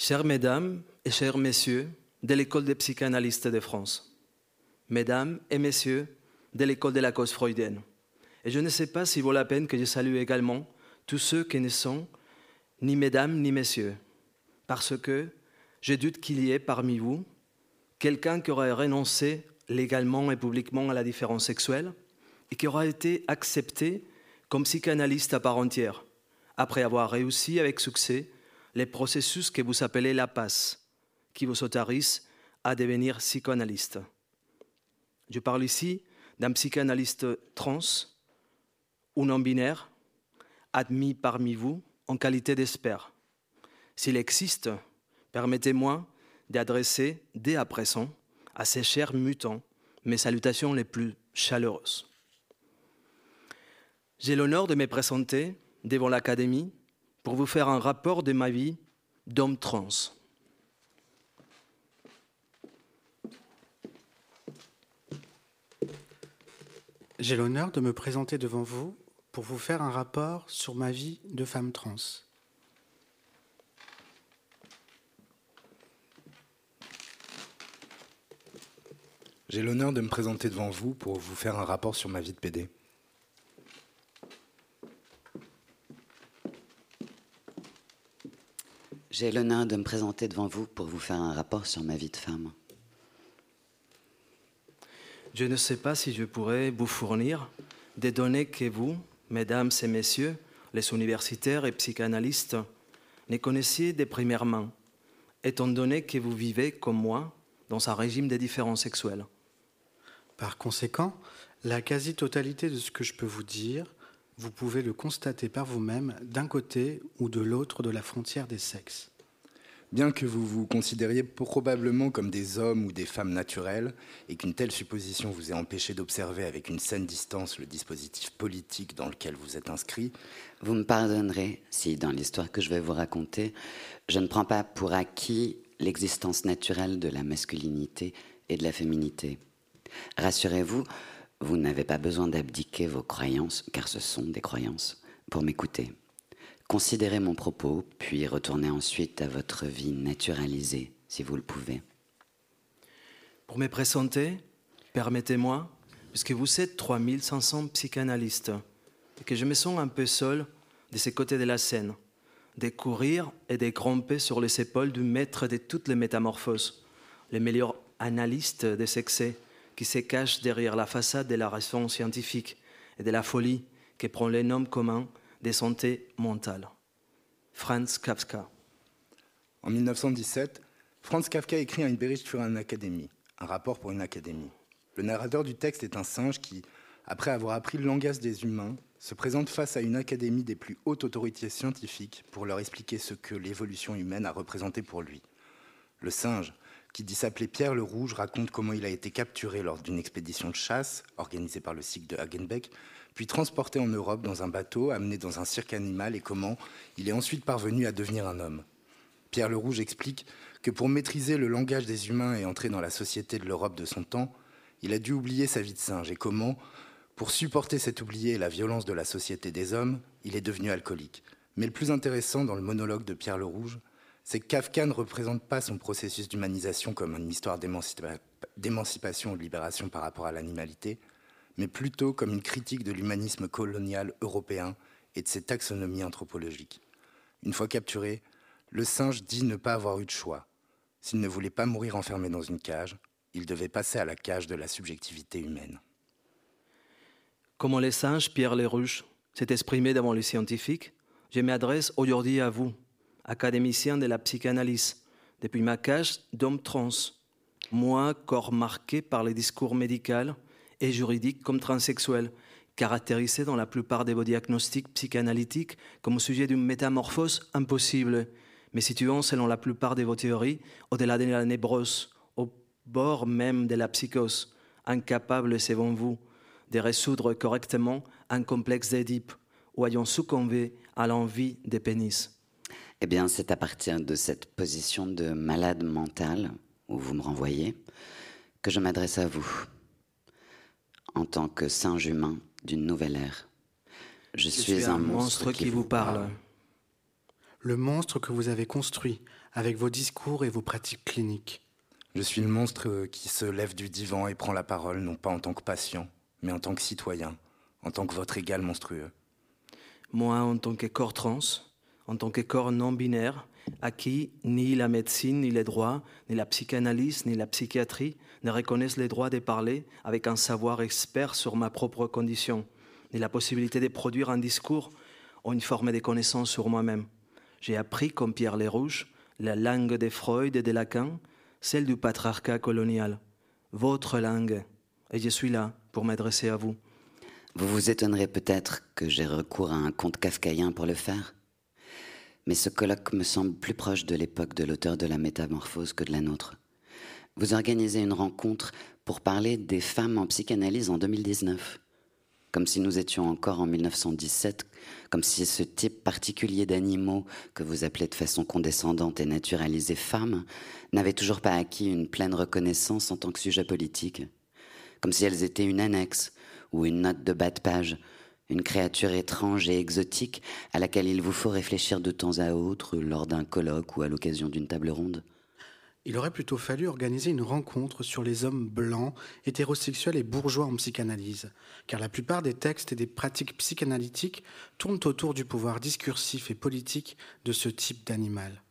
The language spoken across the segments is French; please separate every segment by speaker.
Speaker 1: Chères mesdames et chers messieurs de l'école des psychanalystes de France, mesdames et messieurs de l'école de la cause freudienne, et je ne sais pas s'il vaut la peine que je salue également tous ceux qui ne sont ni mesdames ni messieurs, parce que je doute qu'il y ait parmi vous quelqu'un qui aurait renoncé légalement et publiquement à la différence sexuelle et qui aura été accepté comme psychanalyste à part entière, après avoir réussi avec succès les processus que vous appelez la passe, qui vous autorisent à devenir psychanalyste. Je parle ici d'un psychanalyste trans ou non-binaire, admis parmi vous en qualité d'expert. S'il existe, permettez-moi d'adresser dès à présent à ces chers mutants mes salutations les plus chaleureuses. J'ai l'honneur de me présenter devant l'Académie pour vous faire un rapport de ma vie d'homme trans.
Speaker 2: J'ai l'honneur de me présenter devant vous pour vous faire un rapport sur ma vie de femme trans.
Speaker 3: J'ai l'honneur de me présenter devant vous pour vous faire un rapport sur ma vie de PD.
Speaker 4: J'ai l'honneur de me présenter devant vous pour vous faire un rapport sur ma vie de femme.
Speaker 1: Je ne sais pas si je pourrais vous fournir des données que vous, mesdames et messieurs, les universitaires et psychanalystes, ne connaissiez de première main, étant donné que vous vivez comme moi dans un régime des différences sexuelles.
Speaker 2: Par conséquent, la quasi-totalité de ce que je peux vous dire, vous pouvez le constater par vous-même d'un côté ou de l'autre de la frontière des sexes.
Speaker 3: Bien que vous vous considériez probablement comme des hommes ou des femmes naturelles et qu'une telle supposition vous ait empêché d'observer avec une saine distance le dispositif politique dans lequel vous êtes inscrit,
Speaker 4: Vous me pardonnerez si, dans l'histoire que je vais vous raconter, je ne prends pas pour acquis l'existence naturelle de la masculinité et de la féminité. Rassurez-vous, vous n'avez pas besoin d'abdiquer vos croyances, car ce sont des croyances, pour m'écouter. Considérez mon propos, puis retournez ensuite à votre vie naturalisée, si vous le pouvez.
Speaker 1: Pour me présenter, permettez-moi, puisque vous êtes 3500 psychanalystes, et que je me sens un peu seul de ces côtés de la scène, de courir et de grimper sur les épaules du maître de toutes les métamorphoses, le meilleur analyste des excès qui se cache derrière la façade de la raison scientifique et de la folie que prend les noms communs de santé mentale. Franz Kafka.
Speaker 3: En 1917, Franz Kafka écrit un Bericht für eine Académie, un rapport pour une académie. Le narrateur du texte est un singe qui, après avoir appris le langage des humains, se présente face à une académie des plus hautes autorités scientifiques pour leur expliquer ce que l'évolution humaine a représenté pour lui. Le singe, qui dit s'appeler Pierre le Rouge, raconte comment il a été capturé lors d'une expédition de chasse organisée par le cycle de Hagenbeck, puis transporté en Europe dans un bateau, amené dans un cirque animal et comment il est ensuite parvenu à devenir un homme. Pierre le Rouge explique que pour maîtriser le langage des humains et entrer dans la société de l'Europe de son temps, il a dû oublier sa vie de singe et comment, pour supporter cet oublié et la violence de la société des hommes, il est devenu alcoolique. Mais le plus intéressant dans le monologue de Pierre le Rouge, c'est que Kafka ne représente pas son processus d'humanisation comme une histoire d'émancipa- d'émancipation ou de libération par rapport à l'animalité, mais plutôt comme une critique de l'humanisme colonial européen et de ses taxonomies anthropologiques. Une fois capturé, le singe dit ne pas avoir eu de choix. S'il ne voulait pas mourir enfermé dans une cage, il devait passer à la cage de la subjectivité humaine.
Speaker 1: Comme le singe Pierre le Rouge s'est exprimé devant les scientifiques, je m'adresse aujourd'hui à vous, académiciens de la psychanalyse, depuis ma cage d'homme trans, moi, corps marqué par les discours médicaux et juridiques comme transsexuel, caractérisé dans la plupart de vos diagnostics psychanalytiques comme sujet d'une métamorphose impossible, mais situant, selon la plupart de vos théories, au-delà de la nébrose, au bord même de la psychose, incapable, selon vous, de résoudre correctement un complexe d'Édipe ou ayant succombé à l'envie des pénis.
Speaker 4: Eh bien, c'est à partir de cette position de malade mental, où vous me renvoyez, que je m'adresse à vous, en tant que singe humain d'une nouvelle ère. Je, suis, un monstre,
Speaker 1: qui vous parle.
Speaker 2: Le monstre que vous avez construit avec vos discours et vos pratiques cliniques.
Speaker 3: Je suis le monstre qui se lève du divan et prend la parole, non pas en tant que patient, mais en tant que citoyen, en tant que votre égal monstrueux.
Speaker 1: Moi, en tant que corps trans, en tant que corps non binaire, à qui ni la médecine, ni les droits, ni la psychanalyse, ni la psychiatrie ne reconnaissent les droits de parler avec un savoir expert sur ma propre condition, ni la possibilité de produire un discours ou une forme de connaissance sur moi-même. J'ai appris, comme Pierre Lérouge, la langue de Freud et de Lacan, celle du patriarcat colonial, votre langue, et je suis là pour m'adresser à vous.
Speaker 4: Vous vous étonnerez peut-être que j'ai recours à un conte kafkaïen pour le faire mais ce colloque me semble plus proche de l'époque de l'auteur de la métamorphose que de la nôtre. Vous organisez une rencontre pour parler des femmes en psychanalyse en 2019, comme si nous étions encore en 1917, comme si ce type particulier d'animaux que vous appelez de façon condescendante et naturalisée femmes n'avait toujours pas acquis une pleine reconnaissance en tant que sujet politique, comme si elles étaient une annexe ou une note de bas de page une créature étrange et exotique à laquelle il vous faut réfléchir de temps à autre lors d'un colloque ou à l'occasion d'une table ronde
Speaker 2: Il aurait plutôt fallu organiser une rencontre sur les hommes blancs, hétérosexuels et bourgeois en psychanalyse, car la plupart des textes et des pratiques psychanalytiques tournent autour du pouvoir discursif et politique de ce type d'animal.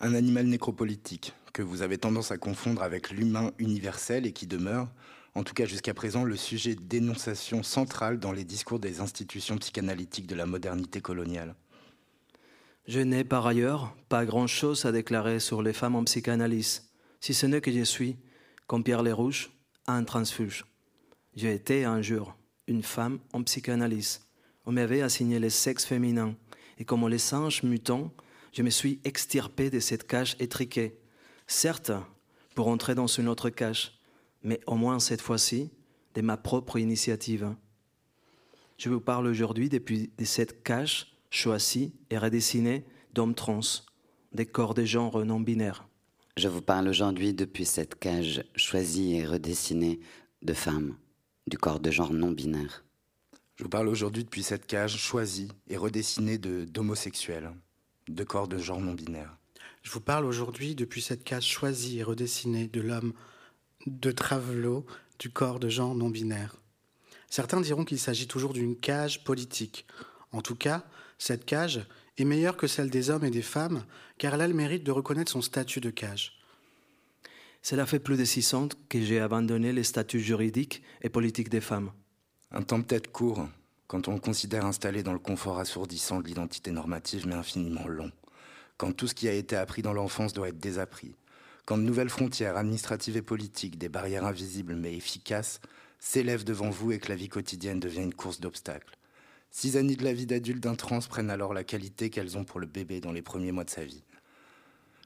Speaker 3: Un animal nécropolitique que vous avez tendance à confondre avec l'humain universel et qui demeure, en tout cas jusqu'à présent, le sujet d'énonciation central dans les discours des institutions psychanalytiques de la modernité coloniale.
Speaker 1: Je n'ai par ailleurs pas grand-chose à déclarer sur les femmes en psychanalyse, si ce n'est que je suis, comme Pierre Lérouge, un transfuge. J'ai été un jour une femme en psychanalyse. On m'avait assigné le sexe féminin, et comme les singes mutants, je me suis extirpé de cette cage étriquée. Certes, pour entrer dans une autre cage, mais au moins cette fois-ci de ma propre initiative. Je vous parle aujourd'hui depuis de cette cage choisie et redessinée d'hommes trans, des corps de genre non binaires.
Speaker 4: Je vous parle aujourd'hui depuis cette cage choisie et redessinée de femmes, du corps de genre non binaire.
Speaker 3: Je vous parle aujourd'hui depuis cette cage choisie et redessinée d'homosexuels, de corps de genre non binaire.
Speaker 2: Je vous parle aujourd'hui depuis cette cage choisie et redessinée de l'homme de travelot du corps de gens non binaires. Certains diront qu'il s'agit toujours d'une cage politique. En tout cas, cette cage est meilleure que celle des hommes et des femmes, car elle a le mérite de reconnaître son statut de cage.
Speaker 1: Cela fait plus de six ans que j'ai abandonné les statuts juridiques et politiques des femmes.
Speaker 3: Un temps peut-être court, quand on le considère installé dans le confort assourdissant de l'identité normative, mais infiniment long. Quand tout ce qui a été appris dans l'enfance doit être désappris, quand de nouvelles frontières administratives et politiques, des barrières invisibles mais efficaces, s'élèvent devant vous et que la vie quotidienne devient une course d'obstacles. Six années de la vie d'adulte d'un trans prennent alors la qualité qu'elles ont pour le bébé dans les premiers mois de sa vie.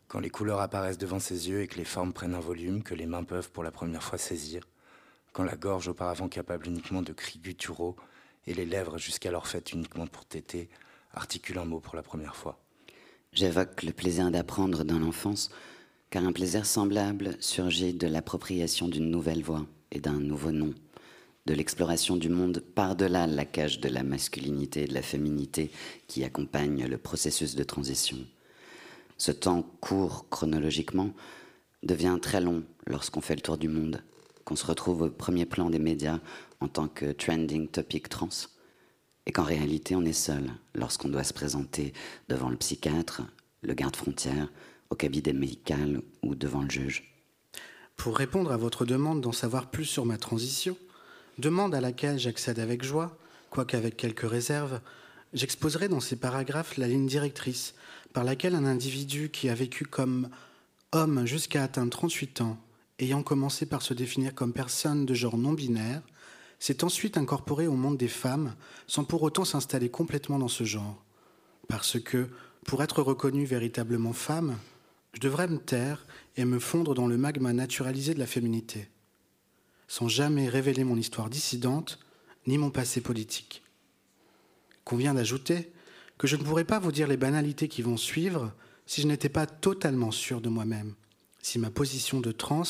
Speaker 3: Quand les couleurs apparaissent devant ses yeux et que les formes prennent un volume que les mains peuvent pour la première fois saisir. Quand la gorge, auparavant capable uniquement de cris gutturaux, et les lèvres jusqu'alors faites uniquement pour téter, articulent un mot pour la première fois.
Speaker 4: J'évoque le plaisir d'apprendre dans l'enfance car un plaisir semblable surgit de l'appropriation d'une nouvelle voix et d'un nouveau nom, de l'exploration du monde par-delà la cage de la masculinité et de la féminité qui accompagne le processus de transition. Ce temps court chronologiquement devient très long lorsqu'on fait le tour du monde, qu'on se retrouve au premier plan des médias en tant que trending topic trans, et qu'en réalité on est seul lorsqu'on doit se présenter devant le psychiatre, le garde-frontière, au cabinet médical ou devant le juge.
Speaker 2: Pour répondre à votre demande d'en savoir plus sur ma transition, demande à laquelle j'accède avec joie, quoique avec quelques réserves, j'exposerai dans ces paragraphes la ligne directrice par laquelle un individu qui a vécu comme homme jusqu'à atteindre 38 ans, ayant commencé par se définir comme personne de genre non binaire, s'est ensuite incorporé au monde des femmes sans pour autant s'installer complètement dans ce genre. Parce que, pour être reconnue véritablement femme, je devrais me taire et me fondre dans le magma naturalisé de la féminité, sans jamais révéler mon histoire dissidente ni mon passé politique. Convient d'ajouter que je ne pourrais pas vous dire les banalités qui vont suivre si je n'étais pas totalement sûr de moi-même, si ma position de trans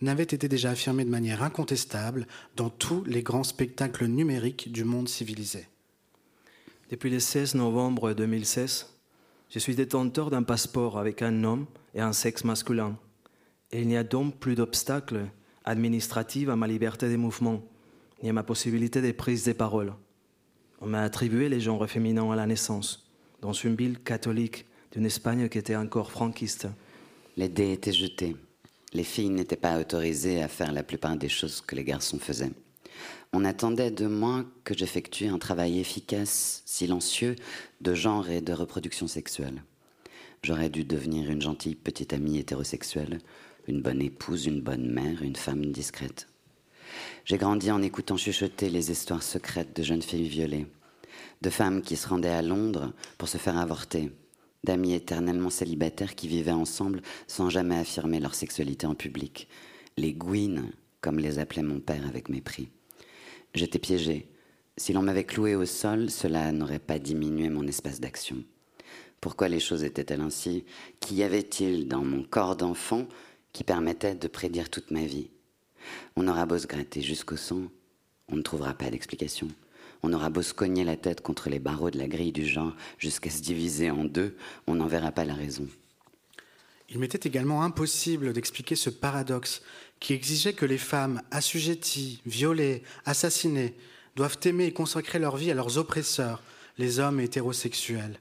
Speaker 2: n'avait été déjà affirmée de manière incontestable dans tous les grands spectacles numériques du monde civilisé.
Speaker 1: Depuis le 16 novembre 2016, je suis détenteur d'un passeport avec un nom et un sexe masculin. Et il n'y a donc plus d'obstacles administratifs à ma liberté de mouvement, ni à ma possibilité de prise de parole. On m'a attribué les genres féminins à la naissance, dans une ville catholique d'une Espagne qui était encore franquiste.
Speaker 4: Les dés étaient jetés. Les filles n'étaient pas autorisées à faire la plupart des choses que les garçons faisaient. On attendait de moi que j'effectue un travail efficace, silencieux, de genre et de reproduction sexuelle. J'aurais dû devenir une gentille petite amie hétérosexuelle, une bonne épouse, une bonne mère, une femme discrète. J'ai grandi en écoutant chuchoter les histoires secrètes de jeunes filles violées, de femmes qui se rendaient à Londres pour se faire avorter, d'amis éternellement célibataires qui vivaient ensemble sans jamais affirmer leur sexualité en public, les gouines, comme les appelait mon père avec mépris. J'étais piégée. Si l'on m'avait cloué au sol, cela n'aurait pas diminué mon espace d'action. Pourquoi les choses étaient-elles ainsi? Qu'y avait-il dans mon corps d'enfant qui permettait de prédire toute ma vie? On aura beau se gratter jusqu'au sang, on ne trouvera pas d'explication. On aura beau se cogner la tête contre les barreaux de la grille du genre jusqu'à se diviser en deux, on n'en verra pas la raison.
Speaker 2: Il m'était également impossible d'expliquer ce paradoxe qui exigeait que les femmes assujetties, violées, assassinées, doivent aimer et consacrer leur vie à leurs oppresseurs, les hommes hétérosexuels.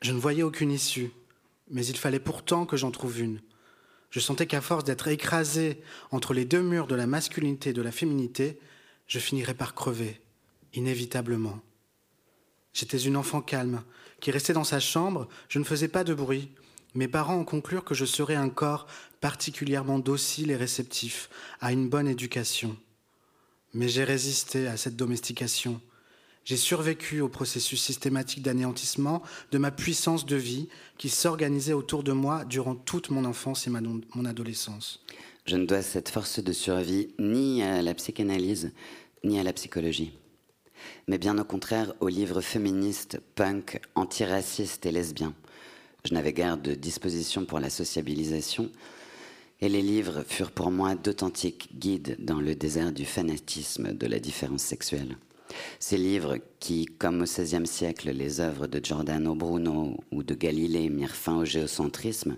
Speaker 2: Je ne voyais aucune issue, mais il fallait pourtant que j'en trouve une. Je sentais qu'à force d'être écrasé entre les deux murs de la masculinité et de la féminité, je finirais par crever, inévitablement. J'étais une enfant calme, qui restait dans sa chambre, je ne faisais pas de bruit. Mes parents ont conclu que je serais un corps particulièrement docile et réceptif à une bonne éducation. Mais j'ai résisté à cette domestication. J'ai survécu au processus systématique d'anéantissement de ma puissance de vie qui s'organisait autour de moi durant toute mon enfance et mon adolescence.
Speaker 4: Je ne dois cette force de survie ni à la psychanalyse, ni à la psychologie, mais bien au contraire aux livres féministes, punk, antiracistes et lesbiens. Je n'avais guère de disposition pour la sociabilisation, et les livres furent pour moi d'authentiques guides dans le désert du fanatisme de la différence sexuelle. Ces livres qui, comme au XVIe siècle, les œuvres de Giordano Bruno ou de Galilée mirent fin au géocentrisme,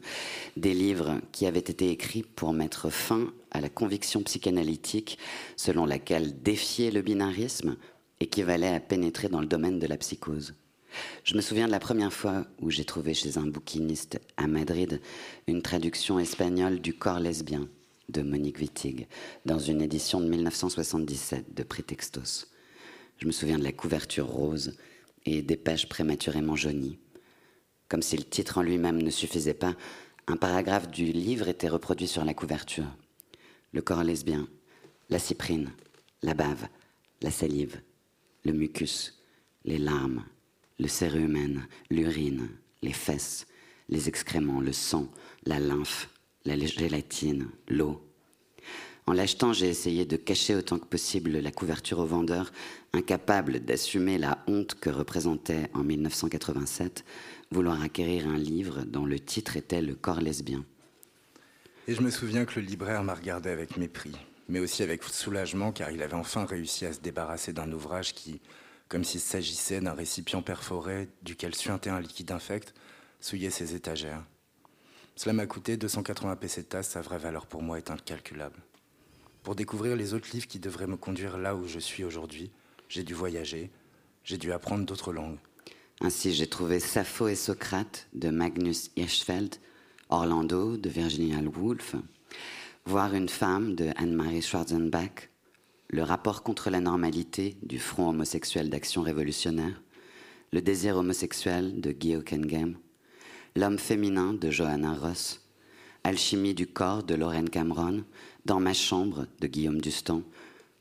Speaker 4: des livres qui avaient été écrits pour mettre fin à la conviction psychanalytique selon laquelle défier le binarisme équivalait à pénétrer dans le domaine de la psychose. Je me souviens de la première fois où j'ai trouvé chez un bouquiniste à Madrid une traduction espagnole du corps lesbien de Monique Wittig dans une édition de 1977 de Prétextos. Je me souviens de la couverture rose et des pages prématurément jaunies. Comme si le titre en lui-même ne suffisait pas, un paragraphe du livre était reproduit sur la couverture. Le corps lesbien, la cyprine, la bave, la salive, le mucus, les larmes, le cérumen, l'urine, les fesses, les excréments, le sang, la lymphe, la gélatine, l'eau, en l'achetant, j'ai essayé de cacher autant que possible la couverture au vendeur, incapable d'assumer la honte que représentait en 1987 vouloir acquérir un livre dont le titre était Le corps lesbien.
Speaker 3: Et je me souviens que le libraire m'a regardé avec mépris, mais aussi avec soulagement car il avait enfin réussi à se débarrasser d'un ouvrage qui, comme s'il s'agissait d'un récipient perforé duquel suintait un liquide infect, souillait ses étagères. Cela m'a coûté 280 pesetas, sa vraie valeur pour moi est incalculable. Pour découvrir les autres livres qui devraient me conduire là où je suis aujourd'hui, j'ai dû voyager, j'ai dû apprendre d'autres langues.
Speaker 4: Ainsi, j'ai trouvé Sappho et Socrate de Magnus Hirschfeld, Orlando de Virginia Woolf, Voir une femme de Anne-Marie Schwarzenbach, Le rapport contre la normalité du Front homosexuel d'action révolutionnaire, Le désir homosexuel de Guy Hockenheim, L'homme féminin de Johanna Ross, Alchimie du corps de Lorraine Cameron, Dans ma chambre de Guillaume Dustan,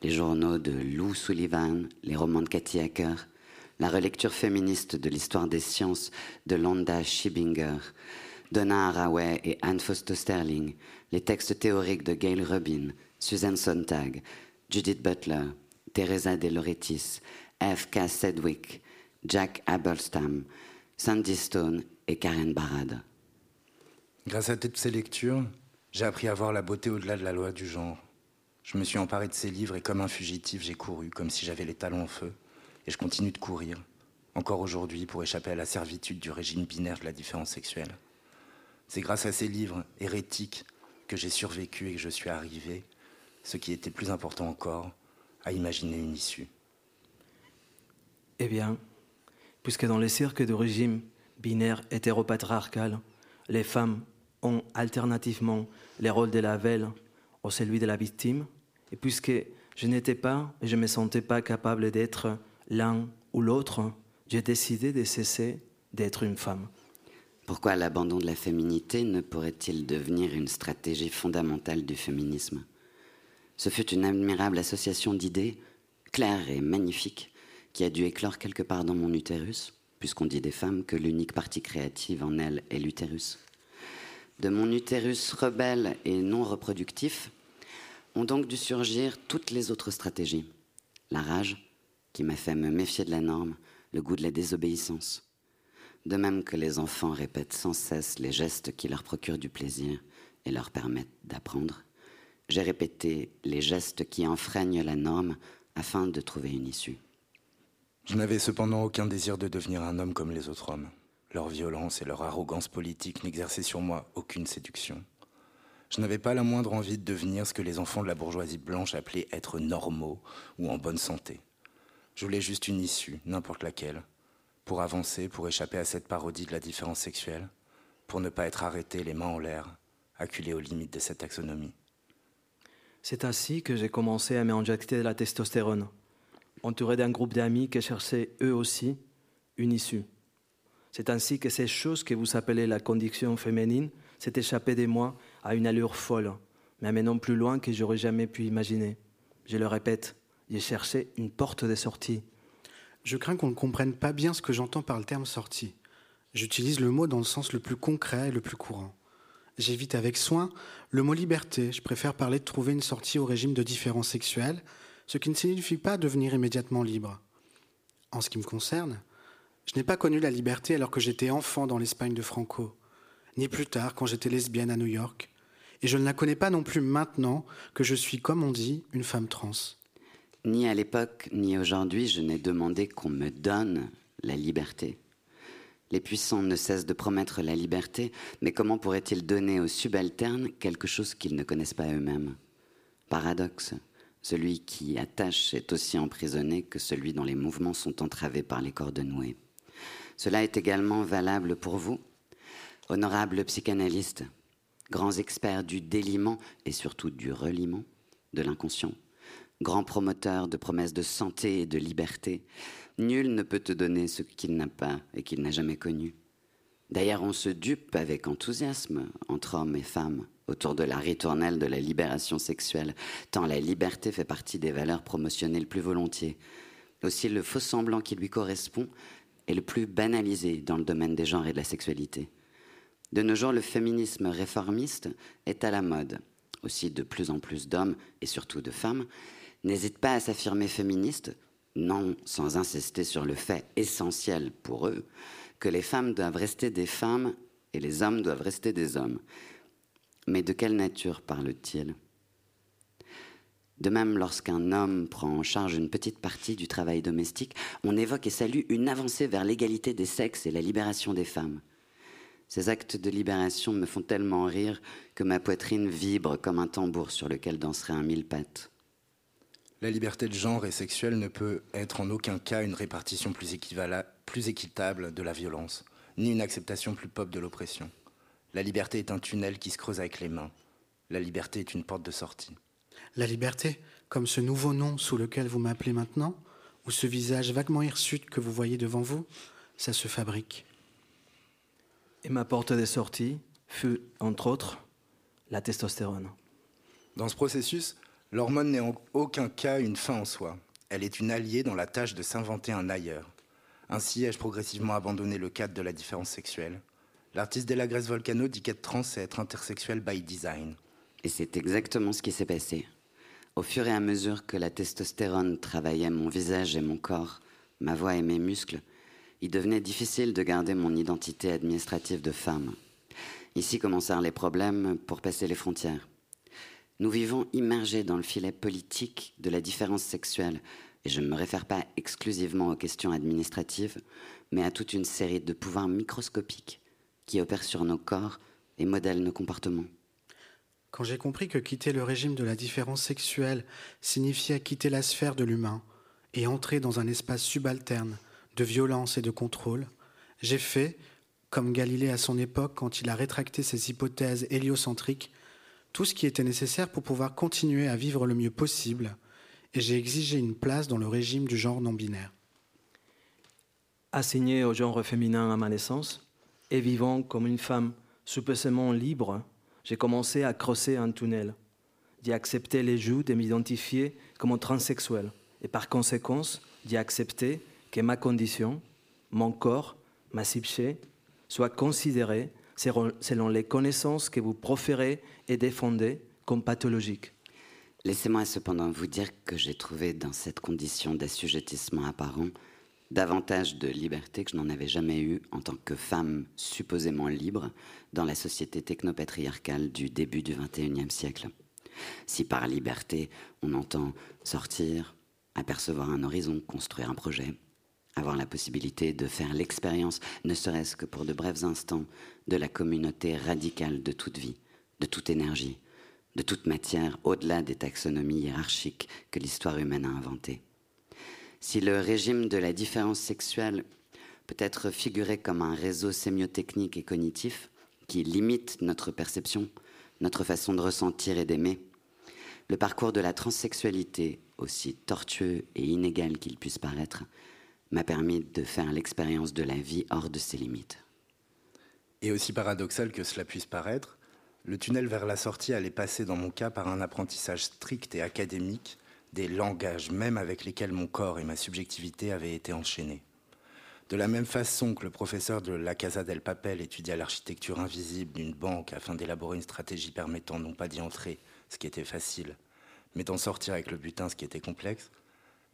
Speaker 4: les journaux de Lou Sullivan, les romans de Cathy Hacker, la relecture féministe de l'histoire des sciences de Londa Schibinger, Donna Haraway et Anne Foster Sterling, les textes théoriques de Gail Rubin, Susan Sontag, Judith Butler, Teresa De F. K. Sedgwick, Jack Abelstam, Sandy Stone et Karen Barad.
Speaker 3: Grâce à toutes ces lectures, j'ai appris à voir la beauté au-delà de la loi du genre. Je me suis emparé de ces livres et comme un fugitif, j'ai couru, comme si j'avais les talons en feu. Et je continue de courir, encore aujourd'hui, pour échapper à la servitude du régime binaire de la différence sexuelle. C'est grâce à ces livres hérétiques que j'ai survécu et que je suis arrivé, ce qui était plus important encore, à imaginer une issue.
Speaker 1: Eh bien, puisque dans les cirques de régime binaire hétéropatriarcal, les femmes ont alternativement les rôles de la velle ou celui de la victime, et puisque je n'étais pas et je ne me sentais pas capable d'être l'un ou l'autre, j'ai décidé de cesser d'être une femme.
Speaker 4: Pourquoi l'abandon de la féminité ne pourrait-il devenir une stratégie fondamentale du féminisme? Ce fut une admirable association d'idées, claires et magnifiques, qui a dû éclore quelque part dans mon utérus, puisqu'on dit des femmes que l'unique partie créative en elles est l'utérus. De mon utérus rebelle et non reproductif ont donc dû surgir toutes les autres stratégies. La rage, qui m'a fait me méfier de la norme, le goût de la désobéissance, de même que les enfants répètent sans cesse les gestes qui leur procurent du plaisir et leur permettent d'apprendre, j'ai répété les gestes qui enfreignent la norme afin de trouver une issue.
Speaker 3: Je n'avais cependant aucun désir de devenir un homme comme les autres hommes. Leur violence et leur arrogance politique n'exerçaient sur moi aucune séduction. Je n'avais pas la moindre envie de devenir ce que les enfants de la bourgeoisie blanche appelaient être normaux ou en bonne santé. Je voulais juste une issue, n'importe laquelle, pour avancer, pour échapper à cette parodie de la différence sexuelle, pour ne pas être arrêté les mains en l'air, acculé aux limites de cette taxonomie.
Speaker 1: C'est ainsi que j'ai commencé à m'injecter de la testostérone, entouré d'un groupe d'amis qui cherchaient eux aussi une issue. C'est ainsi que ces choses que vous appelez la condition féminine s'est échappée de moi à une allure folle, mais amenant plus loin que j'aurais jamais pu imaginer. Je le répète, j'ai cherché une porte de sortie,
Speaker 2: je crains qu'on ne comprenne pas bien ce que j'entends par le terme sortie. J'utilise le mot dans le sens le plus concret et le plus courant. J'évite avec soin le mot liberté. Je préfère parler de trouver une sortie au régime de différence sexuelle, ce qui ne signifie pas devenir immédiatement libre. En ce qui me concerne, je n'ai pas connu la liberté alors que j'étais enfant dans l'Espagne de Franco, ni plus tard quand j'étais lesbienne à New York, et je ne la connais pas non plus maintenant que je suis, comme on dit, une femme trans.
Speaker 4: Ni à l'époque, ni aujourd'hui, je n'ai demandé qu'on me donne la liberté. Les puissants ne cessent de promettre la liberté, mais comment pourraient-ils donner aux subalternes quelque chose qu'ils ne connaissent pas eux-mêmes? Paradoxe, celui qui attache est aussi emprisonné que celui dont les mouvements sont entravés par les cordes nouées. Cela est également valable pour vous, honorables psychanalystes, grands experts du déliement et surtout du reliement de l'inconscient grand promoteur de promesses de santé et de liberté, nul ne peut te donner ce qu'il n'a pas et qu'il n'a jamais connu. D'ailleurs, on se dupe avec enthousiasme entre hommes et femmes autour de la ritournelle de la libération sexuelle, tant la liberté fait partie des valeurs promotionnées le plus volontiers. Aussi, le faux semblant qui lui correspond est le plus banalisé dans le domaine des genres et de la sexualité. De nos jours, le féminisme réformiste est à la mode. Aussi, de plus en plus d'hommes et surtout de femmes n'hésitent pas à s'affirmer féministes, non sans insister sur le fait essentiel pour eux que les femmes doivent rester des femmes et les hommes doivent rester des hommes. Mais de quelle nature parle-t-il? De même, lorsqu'un homme prend en charge une petite partie du travail domestique, on évoque et salue une avancée vers l'égalité des sexes et la libération des femmes. Ces actes de libération me font tellement rire que ma poitrine vibre comme un tambour sur lequel danserait un mille pattes.
Speaker 3: La liberté de genre et sexuelle ne peut être en aucun cas une répartition plus, plus équitable de la violence, ni une acceptation plus pop de l'oppression. La liberté est un tunnel qui se creuse avec les mains. La liberté est une porte de sortie.
Speaker 2: La liberté, comme ce nouveau nom sous lequel vous m'appelez maintenant, ou ce visage vaguement hirsute que vous voyez devant vous, ça se fabrique.
Speaker 1: Et ma porte de sortie fut, entre autres, la testostérone.
Speaker 3: Dans ce processus, L'hormone n'est en aucun cas une fin en soi. Elle est une alliée dans la tâche de s'inventer un ailleurs. Ainsi ai-je progressivement abandonné le cadre de la différence sexuelle. L'artiste Della Grace Volcano dit qu'être trans, c'est être intersexuel by design.
Speaker 4: Et c'est exactement ce qui s'est passé. Au fur et à mesure que la testostérone travaillait mon visage et mon corps, ma voix et mes muscles, il devenait difficile de garder mon identité administrative de femme. Ici commencèrent les problèmes pour passer les frontières. Nous vivons immergés dans le filet politique de la différence sexuelle, et je ne me réfère pas exclusivement aux questions administratives, mais à toute une série de pouvoirs microscopiques qui opèrent sur nos corps et modèle nos comportements.
Speaker 2: Quand j'ai compris que quitter le régime de la différence sexuelle signifiait quitter la sphère de l'humain et entrer dans un espace subalterne de violence et de contrôle, j'ai fait, comme Galilée à son époque quand il a rétracté ses hypothèses héliocentriques, tout ce qui était nécessaire pour pouvoir continuer à vivre le mieux possible, et j'ai exigé une place dans le régime du genre non binaire.
Speaker 1: Assigné au genre féminin à ma naissance, et vivant comme une femme supposément libre, j'ai commencé à creuser un tunnel, d'y accepter les joues de m'identifier comme transsexuel, et par conséquence d'y accepter que ma condition, mon corps, ma psyché, soient considérés selon les connaissances que vous proférez et défendez comme pathologiques.
Speaker 4: Laissez-moi cependant vous dire que j'ai trouvé dans cette condition d'assujettissement apparent davantage de liberté que je n'en avais jamais eu en tant que femme supposément libre dans la société technopatriarcale du début du XXIe siècle. Si par liberté on entend sortir, apercevoir un horizon, construire un projet, avoir la possibilité de faire l'expérience, ne serait-ce que pour de brefs instants, de la communauté radicale de toute vie, de toute énergie, de toute matière, au-delà des taxonomies hiérarchiques que l'histoire humaine a inventées. Si le régime de la différence sexuelle peut être figuré comme un réseau sémiotechnique et cognitif qui limite notre perception, notre façon de ressentir et d'aimer, le parcours de la transsexualité, aussi tortueux et inégal qu'il puisse paraître, m'a permis de faire l'expérience de la vie hors de ses limites.
Speaker 3: Et aussi paradoxal que cela puisse paraître, le tunnel vers la sortie allait passer dans mon cas par un apprentissage strict et académique des langages même avec lesquels mon corps et ma subjectivité avaient été enchaînés. De la même façon que le professeur de la Casa del Papel étudia l'architecture invisible d'une banque afin d'élaborer une stratégie permettant non pas d'y entrer, ce qui était facile, mais d'en sortir avec le butin, ce qui était complexe,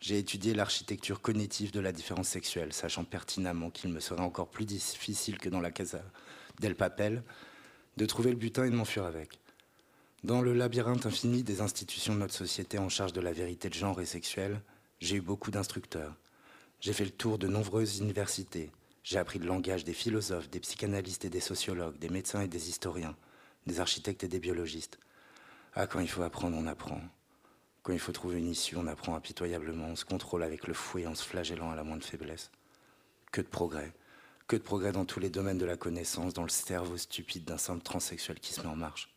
Speaker 3: j'ai étudié l'architecture cognitive de la différence sexuelle, sachant pertinemment qu'il me serait encore plus difficile que dans la Casa del Papel de trouver le butin et de m'enfuir avec. Dans le labyrinthe infini des institutions de notre société en charge de la vérité de genre et sexuelle, j'ai eu beaucoup d'instructeurs. J'ai fait le tour de nombreuses universités. J'ai appris le langage des philosophes, des psychanalystes et des sociologues, des médecins et des historiens, des architectes et des biologistes. Ah, quand il faut apprendre, on apprend. Quand il faut trouver une issue, on apprend impitoyablement, on se contrôle avec le fouet en se flagellant à la moindre faiblesse. Que de progrès. Que de progrès dans tous les domaines de la connaissance, dans le cerveau stupide d'un simple transsexuel qui se met en marche.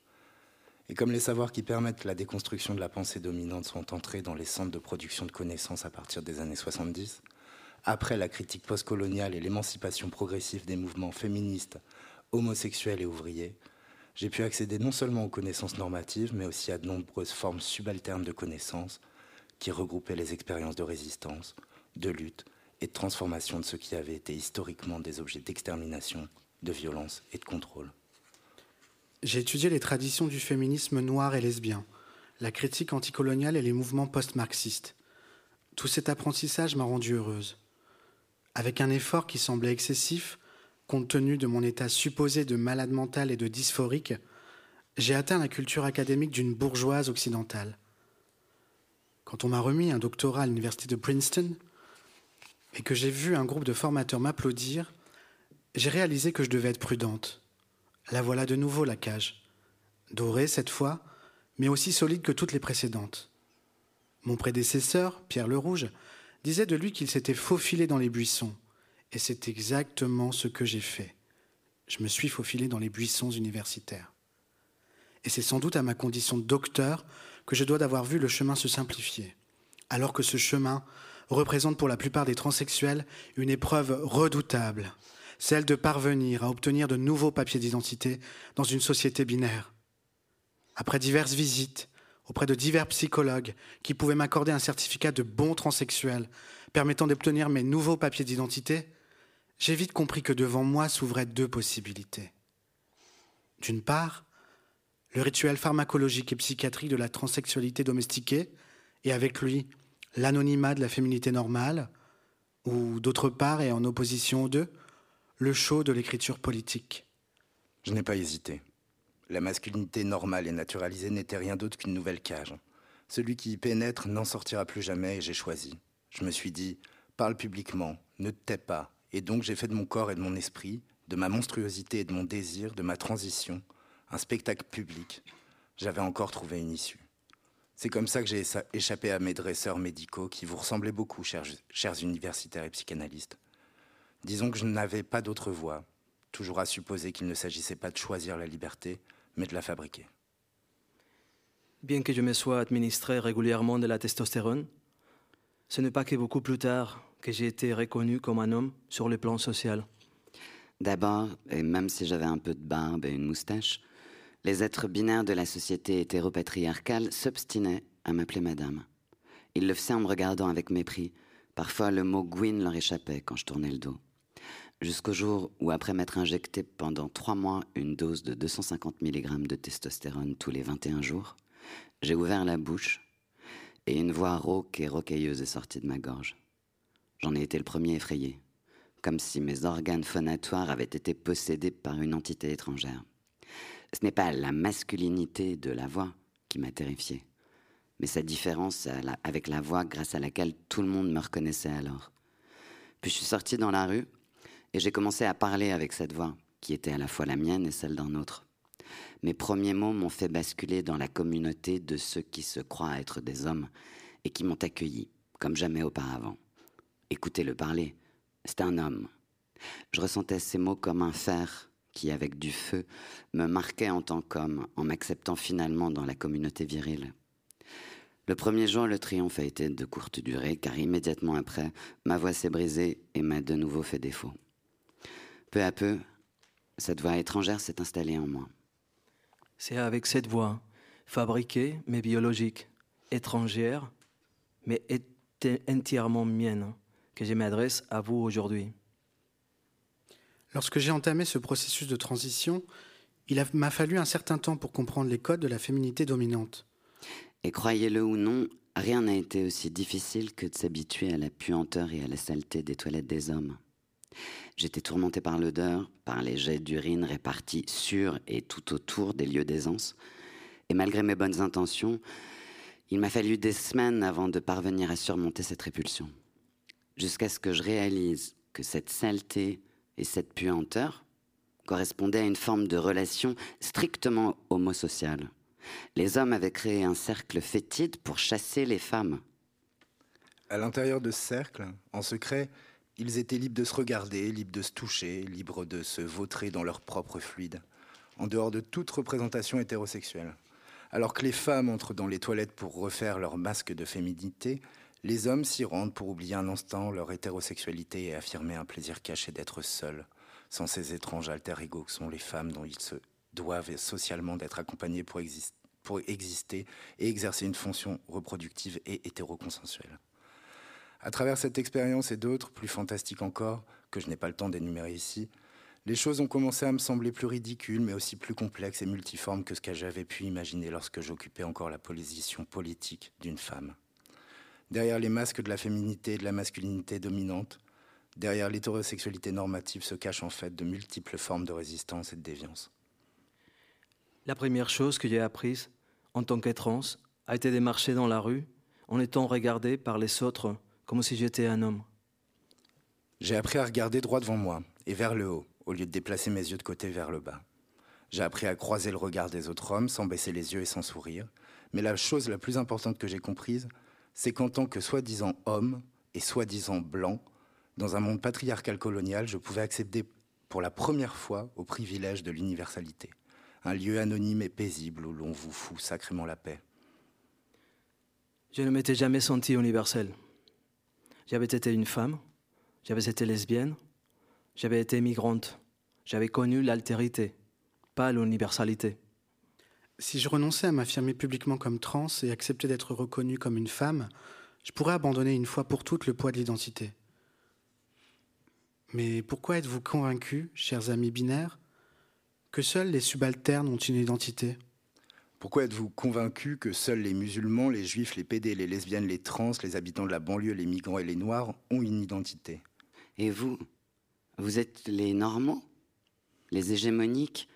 Speaker 3: Et comme les savoirs qui permettent la déconstruction de la pensée dominante sont entrés dans les centres de production de connaissances à partir des années 70, après la critique postcoloniale et l'émancipation progressive des mouvements féministes, homosexuels et ouvriers, j'ai pu accéder non seulement aux connaissances normatives, mais aussi à de nombreuses formes subalternes de connaissances qui regroupaient les expériences de résistance, de lutte et de transformation de ce qui avait été historiquement des objets d'extermination, de violence et de contrôle.
Speaker 2: J'ai étudié les traditions du féminisme noir et lesbien, la critique anticoloniale et les mouvements post-marxistes. Tout cet apprentissage m'a rendue heureuse. Avec un effort qui semblait excessif, compte tenu de mon état supposé de malade mental et de dysphorique, j'ai atteint la culture académique d'une bourgeoise occidentale. Quand on m'a remis un doctorat à l'université de Princeton et que j'ai vu un groupe de formateurs m'applaudir, j'ai réalisé que je devais être prudente. La voilà de nouveau la cage, dorée cette fois, mais aussi solide que toutes les précédentes. Mon prédécesseur, Pierre le Rouge, disait de lui qu'il s'était faufilé dans les buissons et c'est exactement ce que j'ai fait. Je me suis faufilé dans les buissons universitaires. Et c'est sans doute à ma condition de docteur que je dois d'avoir vu le chemin se simplifier, alors que ce chemin représente pour la plupart des transsexuels une épreuve redoutable, celle de parvenir à obtenir de nouveaux papiers d'identité dans une société binaire. Après diverses visites auprès de divers psychologues qui pouvaient m'accorder un certificat de bon transsexuel permettant d'obtenir mes nouveaux papiers d'identité, j'ai vite compris que devant moi s'ouvraient deux possibilités. D'une part, le rituel pharmacologique et psychiatrique de la transsexualité domestiquée, et avec lui l'anonymat de la féminité normale, ou d'autre part, et en opposition aux deux, le show de l'écriture politique.
Speaker 3: Je n'ai pas hésité. La masculinité normale et naturalisée n'était rien d'autre qu'une nouvelle cage. Celui qui y pénètre n'en sortira plus jamais et j'ai choisi. Je me suis dit, parle publiquement, ne te pas, et donc j'ai fait de mon corps et de mon esprit, de ma monstruosité et de mon désir, de ma transition, un spectacle public, j'avais encore trouvé une issue. C'est comme ça que j'ai échappé à mes dresseurs médicaux qui vous ressemblaient beaucoup, chers, chers universitaires et psychanalystes. Disons que je n'avais pas d'autre voie, toujours à supposer qu'il ne s'agissait pas de choisir la liberté, mais de la fabriquer.
Speaker 1: Bien que je me sois administré régulièrement de la testostérone, ce n'est pas que beaucoup plus tard que j'ai été reconnu comme un homme sur le plan social.
Speaker 4: D'abord, et même si j'avais un peu de barbe et une moustache, les êtres binaires de la société hétéropatriarcale s'obstinaient à m'appeler madame. Ils le faisaient en me regardant avec mépris. Parfois, le mot Gwyn leur échappait quand je tournais le dos. Jusqu'au jour où, après m'être injecté pendant trois mois une dose de 250 mg de testostérone tous les 21 jours, j'ai ouvert la bouche et une voix rauque et rocailleuse est sortie de ma gorge. J'en ai été le premier effrayé, comme si mes organes phonatoires avaient été possédés par une entité étrangère. Ce n'est pas la masculinité de la voix qui m'a terrifié, mais sa différence avec la voix grâce à laquelle tout le monde me reconnaissait alors. Puis je suis sorti dans la rue et j'ai commencé à parler avec cette voix, qui était à la fois la mienne et celle d'un autre. Mes premiers mots m'ont fait basculer dans la communauté de ceux qui se croient être des hommes et qui m'ont accueilli comme jamais auparavant. Écoutez-le parler, c'est un homme. Je ressentais ces mots comme un fer qui, avec du feu, me marquait en tant qu'homme en m'acceptant finalement dans la communauté virile. Le premier jour, le triomphe a été de courte durée, car immédiatement après, ma voix s'est brisée et m'a de nouveau fait défaut. Peu à peu, cette voix étrangère s'est installée en moi.
Speaker 1: C'est avec cette voix, fabriquée mais biologique, étrangère, mais entièrement mienne, que je m'adresse à vous aujourd'hui.
Speaker 2: Lorsque j'ai entamé ce processus de transition, il m'a fallu un certain temps pour comprendre les codes de la féminité dominante.
Speaker 4: Et croyez-le ou non, rien n'a été aussi difficile que de s'habituer à la puanteur et à la saleté des toilettes des hommes. J'étais tourmenté par l'odeur, par les jets d'urine répartis sur et tout autour des lieux d'aisance, et malgré mes bonnes intentions, il m'a fallu des semaines avant de parvenir à surmonter cette répulsion, jusqu'à ce que je réalise que cette saleté et cette puanteur correspondaient à une forme de relation strictement homosociale. Les hommes avaient créé un cercle fétide pour chasser les femmes.
Speaker 3: À l'intérieur de ce cercle, en secret, ils étaient libres de se regarder, libres de se toucher, libres de se vautrer dans leur propre fluide, en dehors de toute représentation hétérosexuelle. Alors que les femmes entrent dans les toilettes pour refaire leur masque de féminité, les hommes s'y rendent pour oublier un instant leur hétérosexualité et affirmer un plaisir caché d'être seuls, sans ces étranges alter ego que sont les femmes dont ils se doivent socialement d'être accompagnés pour, pour exister et exercer une fonction reproductive et hétéroconsensuelle. À travers cette expérience et d'autres, plus fantastiques encore, que je n'ai pas le temps d'énumérer ici, les choses ont commencé à me sembler plus ridicules, mais aussi plus complexes et multiformes que ce que j'avais pu imaginer lorsque j'occupais encore la position politique d'une femme. Derrière les masques de la féminité et de la masculinité dominante, derrière l'hétérosexualité normative se cachent en fait de multiples formes de résistance et de déviance.
Speaker 1: La première chose que j'ai apprise en tant qu'étrans a été de marcher dans la rue en étant regardé par les autres comme si j'étais un homme?
Speaker 3: J'ai appris à regarder droit devant moi et vers le haut, au lieu de déplacer mes yeux de côté vers le bas. J'ai appris à croiser le regard des autres hommes sans baisser les yeux et sans sourire. Mais la chose la plus importante que j'ai comprise, c'est qu'en tant que soi-disant homme et soi-disant blanc, dans un monde patriarcal colonial, je pouvais accéder pour la première fois au privilège de l'universalité. Un lieu anonyme et paisible où l'on vous fout sacrément la paix.
Speaker 1: Je ne m'étais jamais senti universel. J'avais été une femme, j'avais été lesbienne, j'avais été migrante, j'avais connu l'altérité, pas l'universalité.
Speaker 2: Si je renonçais à m'affirmer publiquement comme trans et accepter d'être reconnue comme une femme, je pourrais abandonner une fois pour toutes le poids de l'identité. Mais pourquoi êtes-vous convaincus, chers amis binaires, que seuls les subalternes ont une identité?
Speaker 3: Pourquoi êtes-vous convaincu que seuls les musulmans, les juifs, les pédés, les lesbiennes, les trans, les habitants de la banlieue, les migrants et les noirs ont une identité?
Speaker 4: Et vous? Vous êtes les normaux Les hégémoniques?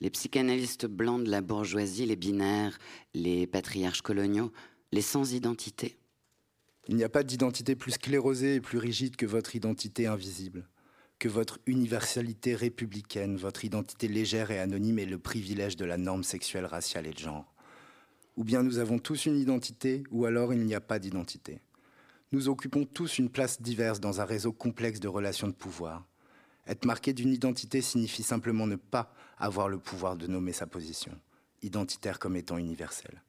Speaker 4: Les psychanalystes blancs de la bourgeoisie, les binaires, les patriarches coloniaux, les sans identité
Speaker 3: Il n'y a pas d'identité plus sclérosée et plus rigide que votre identité invisible que votre universalité républicaine, votre identité légère et anonyme est le privilège de la norme sexuelle, raciale et de genre. Ou bien nous avons tous une identité, ou alors il n'y a pas d'identité. Nous occupons tous une place diverse dans un réseau complexe de relations de pouvoir. Être marqué d'une identité signifie simplement ne pas avoir le pouvoir de nommer sa position, identitaire comme étant universelle.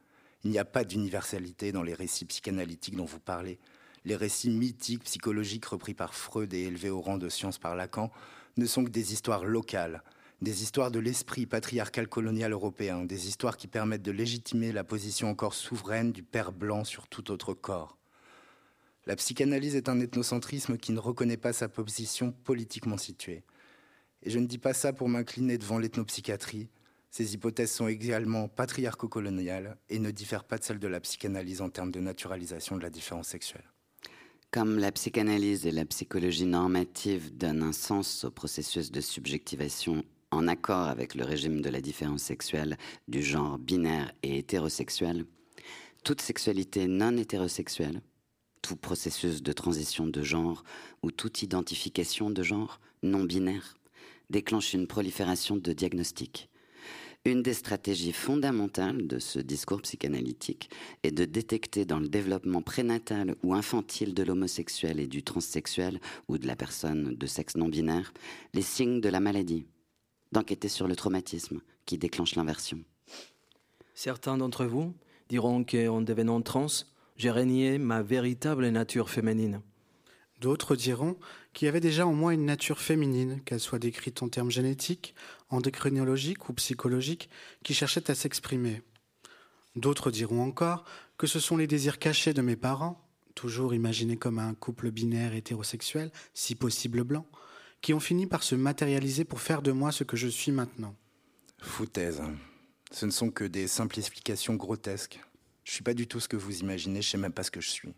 Speaker 3: Il n'y a pas d'universalité dans les récits psychanalytiques dont vous parlez. Les récits mythiques, psychologiques repris par Freud et élevés au rang de science par Lacan ne sont que des histoires locales, des histoires de l'esprit patriarcal colonial européen, des histoires qui permettent de légitimer la position encore souveraine du père blanc sur tout autre corps. La psychanalyse est un ethnocentrisme qui ne reconnaît pas sa position politiquement située. Et je ne dis pas ça pour m'incliner devant l'ethnopsychiatrie, ces hypothèses sont également patriarco-coloniales et ne diffèrent pas de celles de la psychanalyse en termes de naturalisation de la différence sexuelle.
Speaker 4: Comme la psychanalyse et la psychologie normative donnent un sens au processus de subjectivation en accord avec le régime de la différence sexuelle du genre binaire et hétérosexuel, toute sexualité non hétérosexuelle, tout processus de transition de genre ou toute identification de genre non binaire déclenche une prolifération de diagnostics une des stratégies fondamentales de ce discours psychanalytique est de détecter dans le développement prénatal ou infantile de l'homosexuel et du transsexuel ou de la personne de sexe non binaire les signes de la maladie, d'enquêter sur le traumatisme qui déclenche l'inversion.
Speaker 1: Certains d'entre vous diront qu'en devenant trans, j'ai régné ma véritable nature féminine.
Speaker 2: D'autres diront qu'il y avait déjà en moi une nature féminine, qu'elle soit décrite en termes génétiques, endocrinologiques ou psychologiques, qui cherchait à s'exprimer. D'autres diront encore que ce sont les désirs cachés de mes parents, toujours imaginés comme un couple binaire hétérosexuel, si possible blanc, qui ont fini par se matérialiser pour faire de moi ce que je suis maintenant.
Speaker 3: Foutaise. Ce ne sont que des simplifications grotesques. Je suis pas du tout ce que vous imaginez, je sais même pas ce que je suis.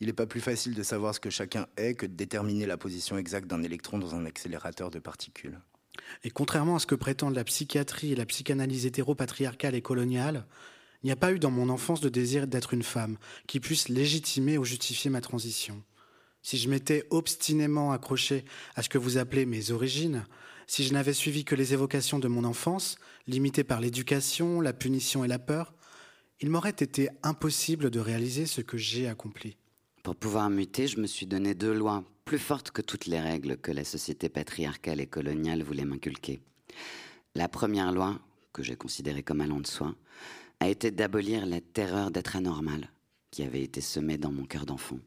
Speaker 3: Il n'est pas plus facile de savoir ce que chacun est que de déterminer la position exacte d'un électron dans un accélérateur de particules.
Speaker 2: Et contrairement à ce que prétendent la psychiatrie et la psychanalyse hétéropatriarcale et coloniale, il n'y a pas eu dans mon enfance de désir d'être une femme qui puisse légitimer ou justifier ma transition. Si je m'étais obstinément accroché à ce que vous appelez mes origines, si je n'avais suivi que les évocations de mon enfance, limitées par l'éducation, la punition et la peur, il m'aurait été impossible de réaliser ce que j'ai accompli.
Speaker 4: Pour pouvoir muter, je me suis donné deux lois, plus fortes que toutes les règles que la société patriarcale et coloniale voulait m'inculquer. La première loi, que j'ai considérée comme allant de soi, a été d'abolir la terreur d'être anormal, qui avait été semée dans mon cœur d'enfant.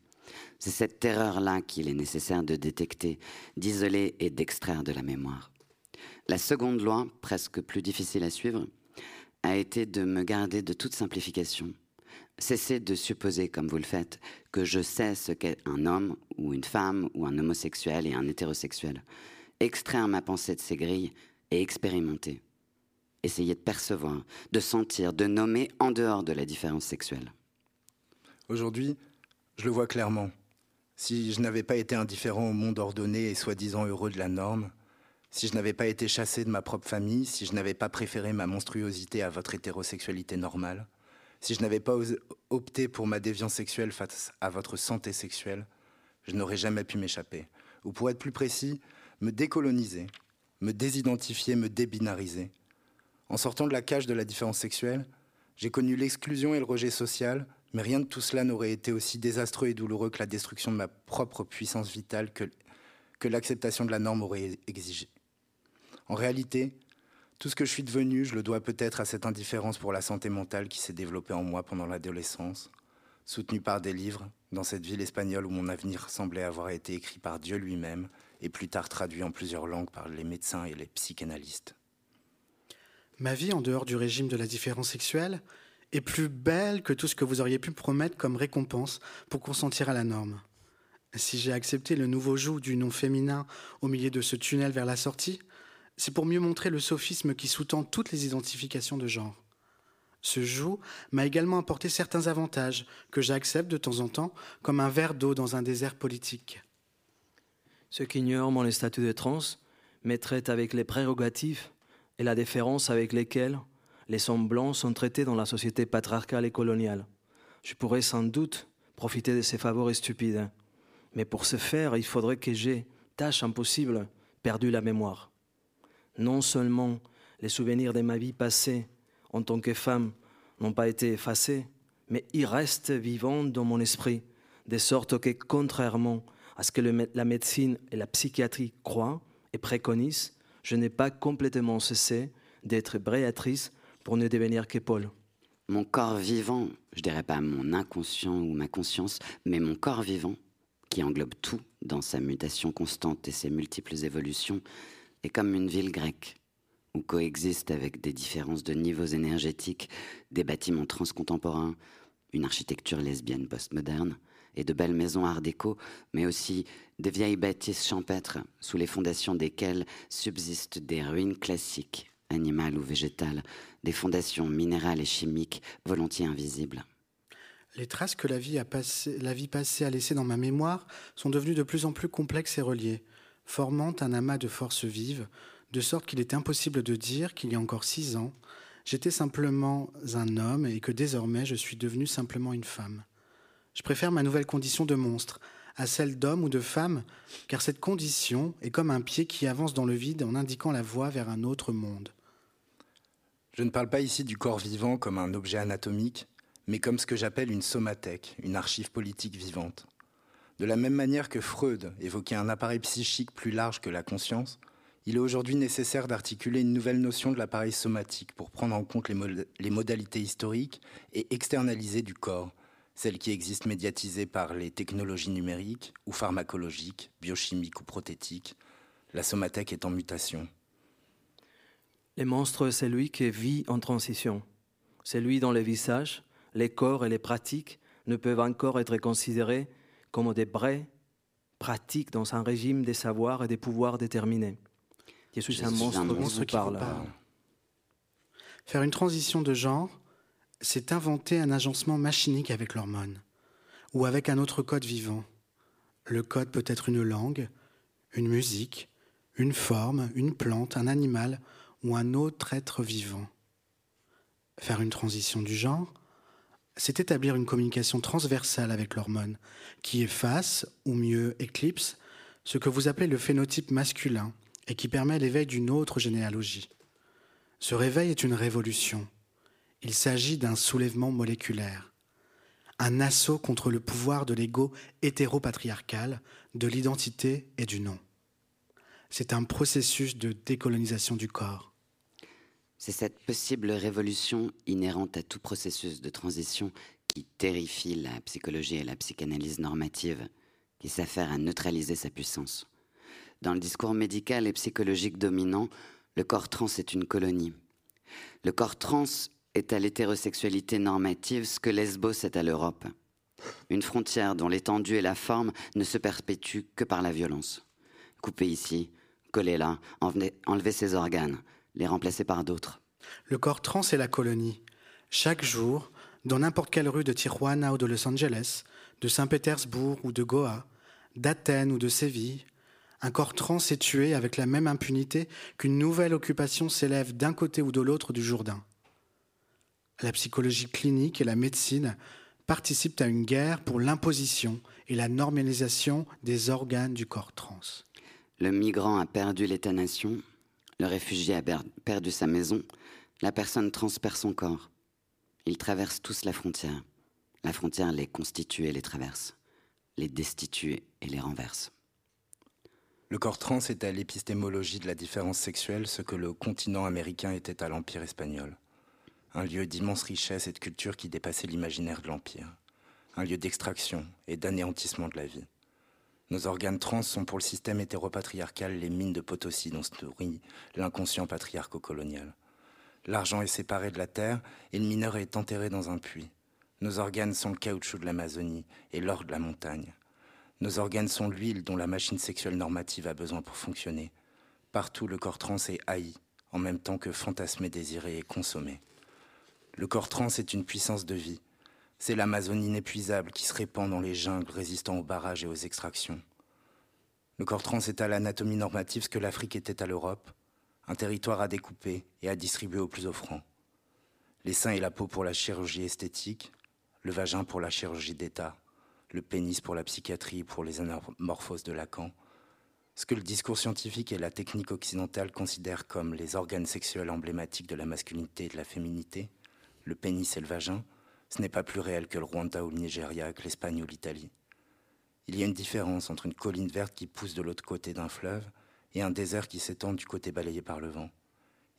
Speaker 4: C'est cette terreur-là qu'il est nécessaire de détecter, d'isoler et d'extraire de la mémoire. La seconde loi, presque plus difficile à suivre, a été de me garder de toute simplification, Cessez de supposer, comme vous le faites, que je sais ce qu'est un homme ou une femme ou un homosexuel et un hétérosexuel. Extraire ma pensée de ces grilles et expérimenter. Essayez de percevoir, de sentir, de nommer en dehors de la différence sexuelle.
Speaker 3: Aujourd'hui, je le vois clairement. Si je n'avais pas été indifférent au monde ordonné et soi-disant heureux de la norme, si je n'avais pas été chassé de ma propre famille, si je n'avais pas préféré ma monstruosité à votre hétérosexualité normale, si je n'avais pas opté pour ma déviance sexuelle face à votre santé sexuelle, je n'aurais jamais pu m'échapper. Ou pour être plus précis, me décoloniser, me désidentifier, me débinariser. En sortant de la cage de la différence sexuelle, j'ai connu l'exclusion et le rejet social, mais rien de tout cela n'aurait été aussi désastreux et douloureux que la destruction de ma propre puissance vitale que, l'acceptation de la norme aurait exigé. En réalité, tout ce que je suis devenu, je le dois peut-être à cette indifférence pour la santé mentale qui s'est développée en moi pendant l'adolescence, soutenue par des livres, dans cette ville espagnole où mon avenir semblait avoir été écrit par Dieu lui-même et plus tard traduit en plusieurs langues par les médecins et les psychanalystes.
Speaker 2: Ma vie en dehors du régime de la différence sexuelle est plus belle que tout ce que vous auriez pu promettre comme récompense pour consentir à la norme. Si j'ai accepté le nouveau joug du nom féminin au milieu de ce tunnel vers la sortie, c'est pour mieux montrer le sophisme qui sous-tend toutes les identifications de genre. Ce joug m'a également apporté certains avantages que j'accepte de temps en temps comme un verre d'eau dans un désert politique.
Speaker 1: Ceux qui ignorent mon statut de trans traitent avec les prérogatives et la déférence avec lesquelles les hommes blancs sont traités dans la société patriarcale et coloniale. Je pourrais sans doute profiter de ces faveurs stupides. Mais pour ce faire, il faudrait que j'ai tâche impossible, perdu la mémoire. Non seulement les souvenirs de ma vie passée en tant que femme n'ont pas été effacés, mais ils restent vivants dans mon esprit, de sorte que, contrairement à ce que la médecine et la psychiatrie croient et préconisent, je n'ai pas complètement cessé d'être Béatrice pour ne devenir que.
Speaker 4: Mon corps vivant, je dirais pas mon inconscient ou ma conscience, mais mon corps vivant, qui englobe tout dans sa mutation constante et ses multiples évolutions, comme une ville grecque, où coexistent avec des différences de niveaux énergétiques des bâtiments transcontemporains, une architecture lesbienne postmoderne, et de belles maisons art déco, mais aussi de vieilles bâtisses champêtres sous les fondations desquelles subsistent des ruines classiques, animales ou végétales, des fondations minérales et chimiques volontiers invisibles.
Speaker 2: Les traces que la vie, a la vie passée a laissées dans ma mémoire sont devenues de plus en plus complexes et reliées, formant un amas de forces vives, de sorte qu'il est impossible de dire qu'il y a encore six ans, j'étais simplement un homme et que désormais je suis devenue simplement une femme. Je préfère ma nouvelle condition de monstre à celle d'homme ou de femme, car cette condition est comme un pied qui avance dans le vide en indiquant la voie vers un autre monde.
Speaker 3: Je ne parle pas ici du corps vivant comme un objet anatomique, mais comme ce que j'appelle une somathèque, une archive politique vivante. De la même manière que Freud évoquait un appareil psychique plus large que la conscience, il est aujourd'hui nécessaire d'articuler une nouvelle notion de l'appareil somatique pour prendre en compte les, les modalités historiques et externalisées du corps, celles qui existent médiatisées par les technologies numériques ou pharmacologiques, biochimiques ou prothétiques. La somathèque est en mutation.
Speaker 1: Le monstre, c'est lui qui vit en transition. C'est lui dont les visages, les corps et les pratiques ne peuvent encore être considérés comme des vraies pratiques dans un régime des savoirs et des pouvoirs déterminés.
Speaker 2: Jésus, c'est un monstre, un monstre qui parle. Faire une transition de genre, c'est inventer un agencement machinique avec l'hormone ou avec un autre code vivant. Le code peut être une langue, une musique, une forme, une plante, un animal ou un autre être vivant. Faire une transition du genre, c'est établir une communication transversale avec l'hormone qui efface, ou mieux éclipse, ce que vous appelez le phénotype masculin et qui permet l'éveil d'une autre généalogie. Ce réveil est une révolution il s'agit d'un soulèvement moléculaire, un assaut contre le pouvoir de l'ego hétéropatriarcal, de l'identité et du nom. C'est un processus de décolonisation du corps.
Speaker 4: C'est cette possible révolution inhérente à tout processus de transition qui terrifie la psychologie et la psychanalyse normative, qui s'affaire à neutraliser sa puissance. Dans le discours médical et psychologique dominant, le corps trans est une colonie. Le corps trans est à l'hétérosexualité normative ce que Lesbos est à l'Europe. Une frontière dont l'étendue et la forme ne se perpétuent que par la violence. Couper ici, coller là, enlever ses organes, les remplacer par d'autres.
Speaker 2: Le corps trans est la colonie. Chaque jour, dans n'importe quelle rue de Tijuana ou de Los Angeles, de Saint-Pétersbourg ou de Goa, d'Athènes ou de Séville, un corps trans est tué avec la même impunité qu'une nouvelle occupation s'élève d'un côté ou de l'autre du Jourdain la psychologie clinique et la médecine participent à une guerre pour l'imposition et la normalisation des organes du corps trans.
Speaker 4: Le migrant a perdu l'état-nation, le réfugié a perdu sa maison, la personne trans perd son corps. Ils traversent tous la frontière. La frontière les constitue et les traverse, les destitue et les renverse.
Speaker 3: Le corps trans est à l'épistémologie de la différence sexuelle ce que le continent américain était à l'Empire espagnol un lieu d'immense richesse et de culture qui dépassait l'imaginaire de l'Empire, un lieu d'extraction et d'anéantissement de la vie. Nos organes trans sont pour le système hétéropatriarcal les mines de Potosi dont se nourrit l'inconscient patriarco-colonial. L'argent est séparé de la terre et le mineur est enterré dans un puits. Nos organes sont le caoutchouc de l'Amazonie et l'or de la montagne. Nos organes sont l'huile dont la machine sexuelle normative a besoin pour fonctionner. Partout, le corps trans est haï, en même temps que fantasmé, désiré et consommé. Le corps trans est une puissance de vie. C'est l'Amazone inépuisable qui se répand dans les jungles résistant aux barrages et aux extractions. Le corps trans est à l'anatomie normative ce que l'Afrique était à l'Europe, un territoire à découper et à distribuer aux plus offrants. Les seins et la peau pour la chirurgie esthétique, le vagin pour la chirurgie d'État, le pénis pour la psychiatrie, pour les anamorphoses de Lacan. Ce que le discours scientifique et la technique occidentale considèrent comme les organes sexuels emblématiques de la masculinité et de la féminité, le pénis et le vagin, ce n'est pas plus réel que le Rwanda ou le Nigeria, que l'Espagne ou l'Italie. Il y a une différence entre une colline verte qui pousse de l'autre côté d'un fleuve et un désert qui s'étend du côté balayé par le vent.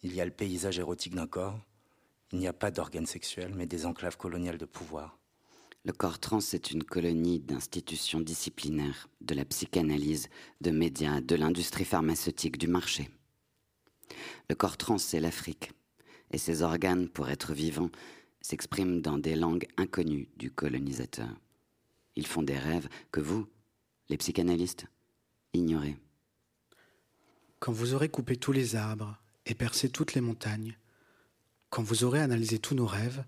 Speaker 3: Il y a le paysage érotique d'un corps. Il n'y a pas d'organes sexuels, mais des enclaves coloniales de pouvoir.
Speaker 4: Le corps trans est une colonie d'institutions disciplinaires, de la psychanalyse, de médias, de l'industrie pharmaceutique, du marché. Le corps trans, c'est l'Afrique, et ses organes, pour être vivants, s'expriment dans des langues inconnues du colonisateur. Ils font des rêves que vous, les psychanalystes, ignorez.
Speaker 2: Quand vous aurez coupé tous les arbres et percé toutes les montagnes, quand vous aurez analysé tous nos rêves,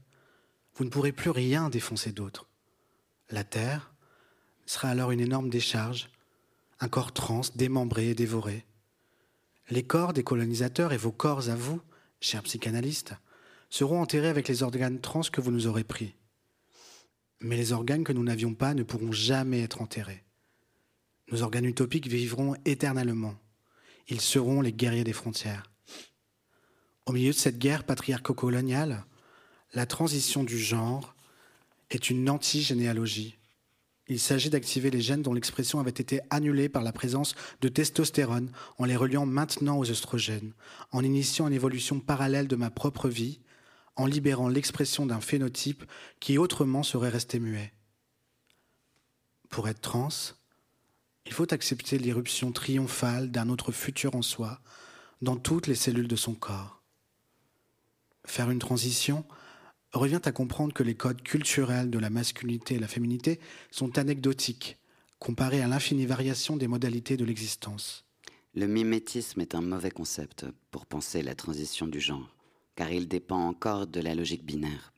Speaker 2: vous ne pourrez plus rien défoncer d'autre. La Terre sera alors une énorme décharge, un corps trans démembré et dévoré. Les corps des colonisateurs et vos corps à vous, chers psychanalystes, seront enterrés avec les organes trans que vous nous aurez pris. Mais les organes que nous n'avions pas ne pourront jamais être enterrés. Nos organes utopiques vivront éternellement. Ils seront les guerriers des frontières. Au milieu de cette guerre patriarco-coloniale, la transition du genre est une anti-généalogie. Il s'agit d'activer les gènes dont l'expression avait été annulée par la présence de testostérone en les reliant maintenant aux oestrogènes, en initiant une évolution parallèle de ma propre vie en libérant l'expression d'un phénotype qui autrement serait resté muet. Pour être trans, il faut accepter l'irruption triomphale d'un autre futur en soi dans toutes les cellules de son corps. Faire une transition revient à comprendre que les codes culturels de la masculinité et la féminité sont anecdotiques comparés à l'infinie variation des modalités de l'existence.
Speaker 4: Le mimétisme est un mauvais concept pour penser la transition du genre car il dépend encore de la logique binaire.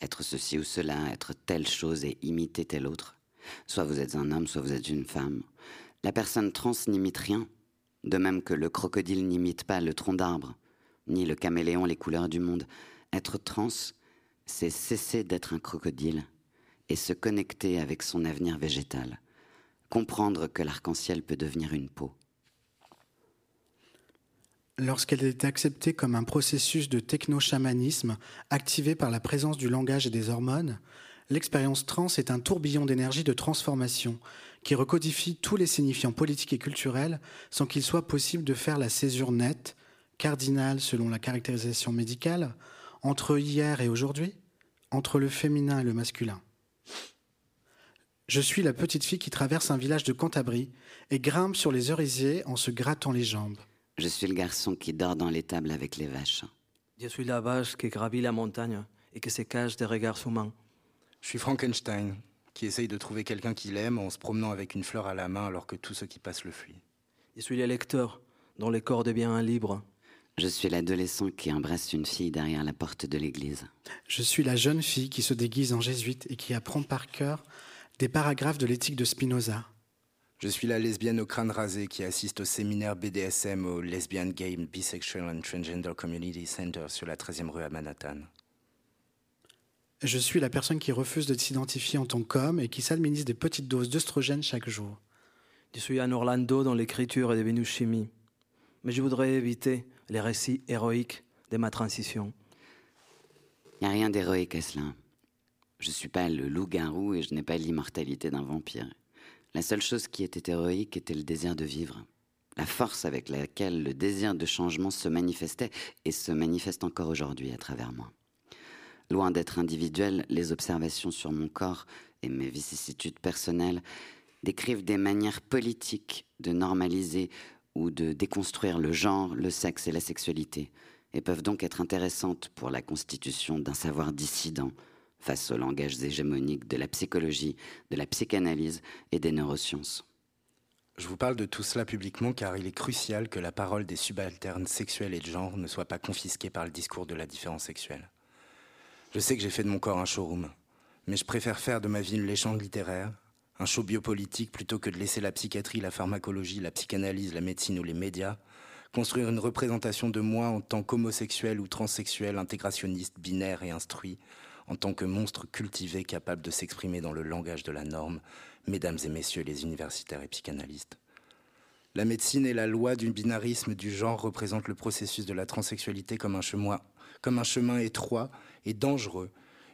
Speaker 4: Être ceci ou cela, être telle chose et imiter telle autre. Soit vous êtes un homme, soit vous êtes une femme. La personne trans n'imite rien, de même que le crocodile n'imite pas le tronc d'arbre, ni le caméléon les couleurs du monde. Être trans, c'est cesser d'être un crocodile et se connecter avec son avenir végétal. Comprendre que l'arc-en-ciel peut devenir une peau.
Speaker 2: Lorsqu'elle est acceptée comme un processus de techno-chamanisme activé par la présence du langage et des hormones, l'expérience trans est un tourbillon d'énergie de transformation qui recodifie tous les signifiants politiques et culturels sans qu'il soit possible de faire la césure nette, cardinale selon la caractérisation médicale, entre hier et aujourd'hui, entre le féminin et le masculin. Je suis la petite fille qui traverse un village de Cantabrie et grimpe sur les cerisiers en se grattant les jambes.
Speaker 4: Je suis le garçon qui dort dans l'étable avec les vaches.
Speaker 1: Je suis la vache qui gravit la montagne et qui se cache des regards humains.
Speaker 3: Je suis Frankenstein, qui essaye de trouver quelqu'un qu'il aime en se promenant avec une fleur à la main alors que tout ce qui passe le fuit.
Speaker 1: Je suis l'électeur, dont le corps devient un livre.
Speaker 4: Je suis l'adolescent qui embrasse une fille derrière la porte de l'église.
Speaker 2: Je suis la jeune fille qui se déguise en jésuite et qui apprend par cœur des paragraphes de l'éthique de Spinoza.
Speaker 3: Je suis la lesbienne au crâne rasé qui assiste au séminaire BDSM au Lesbian Gay, Bisexual and Transgender Community Center sur la 13e rue à Manhattan.
Speaker 2: Je suis la personne qui refuse de s'identifier en tant qu'homme et qui s'administre des petites doses d'œstrogène chaque jour.
Speaker 1: Je suis un Orlando dont l'écriture est devenue chimie. Mais je voudrais éviter les récits héroïques de ma transition.
Speaker 4: Il n'y a rien d'héroïque à cela. Je ne suis pas le loup-garou et je n'ai pas l'immortalité d'un vampire. La seule chose qui était héroïque était le désir de vivre, la force avec laquelle le désir de changement se manifestait et se manifeste encore aujourd'hui à travers moi. Loin d'être individuel, les observations sur mon corps et mes vicissitudes personnelles décrivent des manières politiques de normaliser ou de déconstruire le genre, le sexe et la sexualité, et peuvent donc être intéressantes pour la constitution d'un savoir dissident, face aux langages hégémoniques de la psychologie, de la psychanalyse et des neurosciences.
Speaker 3: Je vous parle de tout cela publiquement car il est crucial que la parole des subalternes sexuelles et de genre ne soit pas confisquée par le discours de la différence sexuelle. Je sais que j'ai fait de mon corps un showroom, mais je préfère faire de ma vie une légende littéraire, un show biopolitique plutôt que de laisser la psychiatrie, la pharmacologie, la psychanalyse, la médecine ou les médias construire une représentation de moi en tant qu'homosexuel ou transsexuel, intégrationniste, binaire et instruit, en tant que monstre cultivé capable de s'exprimer dans le langage de la norme, mesdames et messieurs les universitaires et psychanalystes. La médecine et la loi du binarisme du genre représentent le processus de la transsexualité comme un chemin, comme un chemin étroit et dangereux,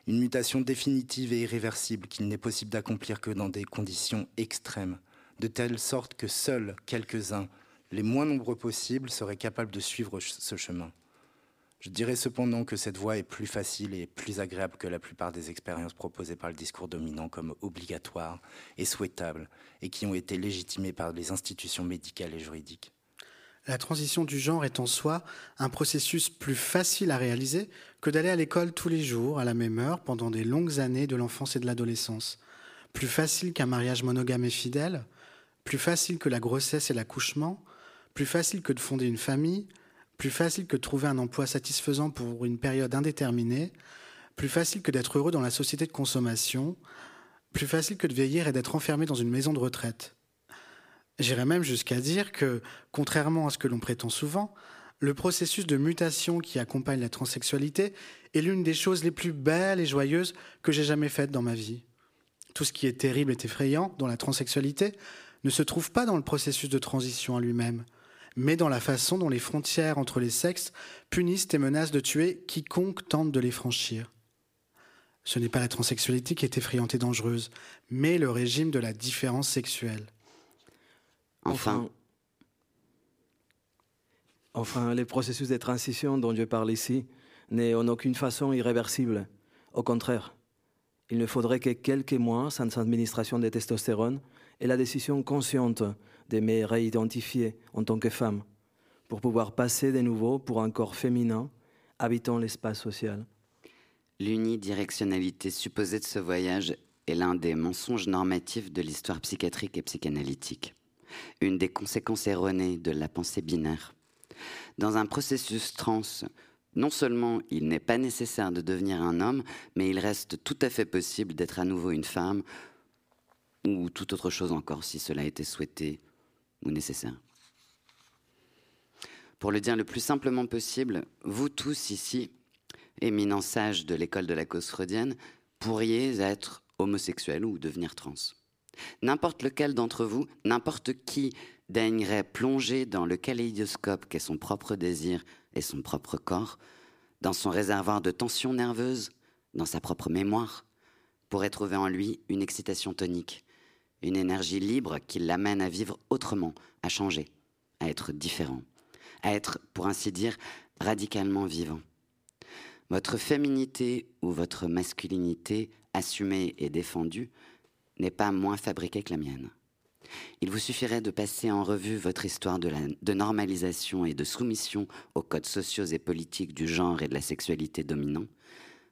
Speaker 3: une mutation définitive et irréversible qu'il n'est possible d'accomplir que dans des conditions extrêmes, de telle sorte que seuls quelques-uns, les moins nombreux possibles, seraient capables de suivre ce chemin. Je dirais cependant que cette voie est plus facile et plus agréable que la plupart des expériences proposées par le discours dominant comme obligatoires et souhaitables et qui ont été légitimées par les institutions médicales et juridiques.
Speaker 2: La transition du genre est en soi un processus plus facile à réaliser que d'aller à l'école tous les jours, à la même heure, pendant des longues années de l'enfance et de l'adolescence. Plus facile qu'un mariage monogame et fidèle, plus facile que la grossesse et l'accouchement, plus facile que de fonder une famille, plus facile que de trouver un emploi satisfaisant pour une période indéterminée, plus facile que d'être heureux dans la société de consommation, plus facile que de vieillir et d'être enfermé dans une maison de retraite. J'irais même jusqu'à dire que, contrairement à ce que l'on prétend souvent, le processus de mutation qui accompagne la transsexualité est l'une des choses les plus belles et joyeuses que j'ai jamais faites dans ma vie. Tout ce qui est terrible et effrayant dans la transsexualité ne se trouve pas dans le processus de transition en lui-même, mais dans la façon dont les frontières entre les sexes punissent et menacent de tuer quiconque tente de les franchir. Ce n'est pas la transsexualité qui est effrayante et dangereuse, mais le régime de la différence sexuelle.
Speaker 1: Enfin, enfin, les processus de transition dont je parle ici n'est en aucune façon irréversible. Au contraire, il ne faudrait que quelques mois sans administration de testostérone et la décision consciente de me réidentifier en tant que femme, pour pouvoir passer de nouveau pour un corps féminin habitant l'espace social.
Speaker 4: L'unidirectionnalité supposée de ce voyage est l'un des mensonges normatifs de l'histoire psychiatrique et psychanalytique, une des conséquences erronées de la pensée binaire. Dans un processus trans, non seulement il n'est pas nécessaire de devenir un homme, mais il reste tout à fait possible d'être à nouveau une femme ou toute autre chose encore si cela été souhaité ou nécessaire. Pour le dire le plus simplement possible, vous tous ici, éminents sages de l'école de la cause freudienne, pourriez être homosexuels ou devenir trans. N'importe lequel d'entre vous, n'importe qui daignerait plonger dans le kaléidoscope qu'est son propre désir et son propre corps, dans son réservoir de tension nerveuse, dans sa propre mémoire, pourrait trouver en lui une excitation tonique, une énergie libre qui l'amène à vivre autrement, à changer, à être différent, à être, pour ainsi dire, radicalement vivant. Votre féminité ou votre masculinité assumée et défendue n'est pas moins fabriquée que la mienne. Il vous suffirait de passer en revue votre histoire de, normalisation et de soumission aux codes sociaux et politiques du genre et de la sexualité dominant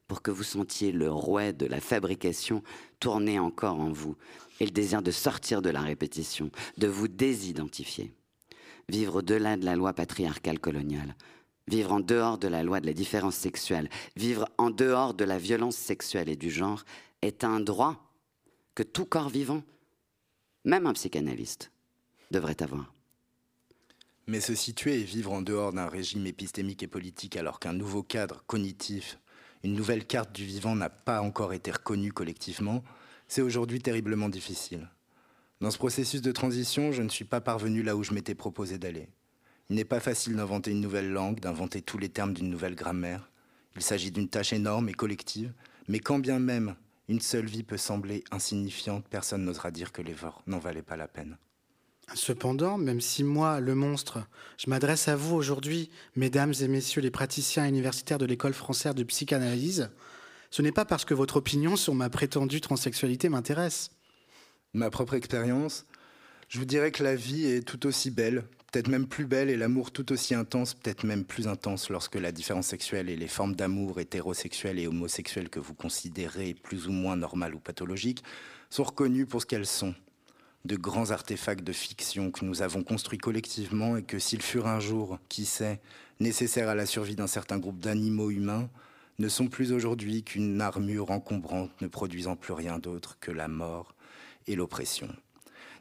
Speaker 4: pour que vous sentiez le rouet de la fabrication tourner encore en vous et le désir de sortir de la répétition, de vous désidentifier. Vivre au-delà de la loi patriarcale coloniale, vivre en dehors de la loi de la différence sexuelle, vivre en dehors de la violence sexuelle et du genre est un droit que tout corps vivant, même un psychanalyste, devrait avoir.
Speaker 3: Mais se situer et vivre en dehors d'un régime épistémique et politique alors qu'un nouveau cadre cognitif, une nouvelle carte du vivant n'a pas encore été reconnue collectivement, c'est aujourd'hui terriblement difficile. Dans ce processus de transition, je ne suis pas parvenu là où je m'étais proposé d'aller. Il n'est pas facile d'inventer une nouvelle langue, d'inventer tous les termes d'une nouvelle grammaire. Il s'agit d'une tâche énorme et collective, mais quand bien même une seule vie peut sembler insignifiante, personne n'osera dire que l'effort n'en valait pas la peine.
Speaker 2: Cependant, même si moi, le monstre, je m'adresse à vous aujourd'hui, mesdames et messieurs les praticiens universitaires de l'école française de psychanalyse, ce n'est pas parce que votre opinion sur ma prétendue transsexualité m'intéresse.
Speaker 3: Ma propre expérience, je vous dirais que la vie est tout aussi belle, peut-être même plus belle, et l'amour tout aussi intense, peut-être même plus intense lorsque la différence sexuelle et les formes d'amour hétérosexuelles et homosexuelles que vous considérez plus ou moins normales ou pathologiques sont reconnues pour ce qu'elles sont. De grands artefacts de fiction que nous avons construits collectivement et que s'ils furent un jour, qui sait, nécessaires à la survie d'un certain groupe d'animaux humains, ne sont plus aujourd'hui qu'une armure encombrante ne produisant plus rien d'autre que la mort et l'oppression.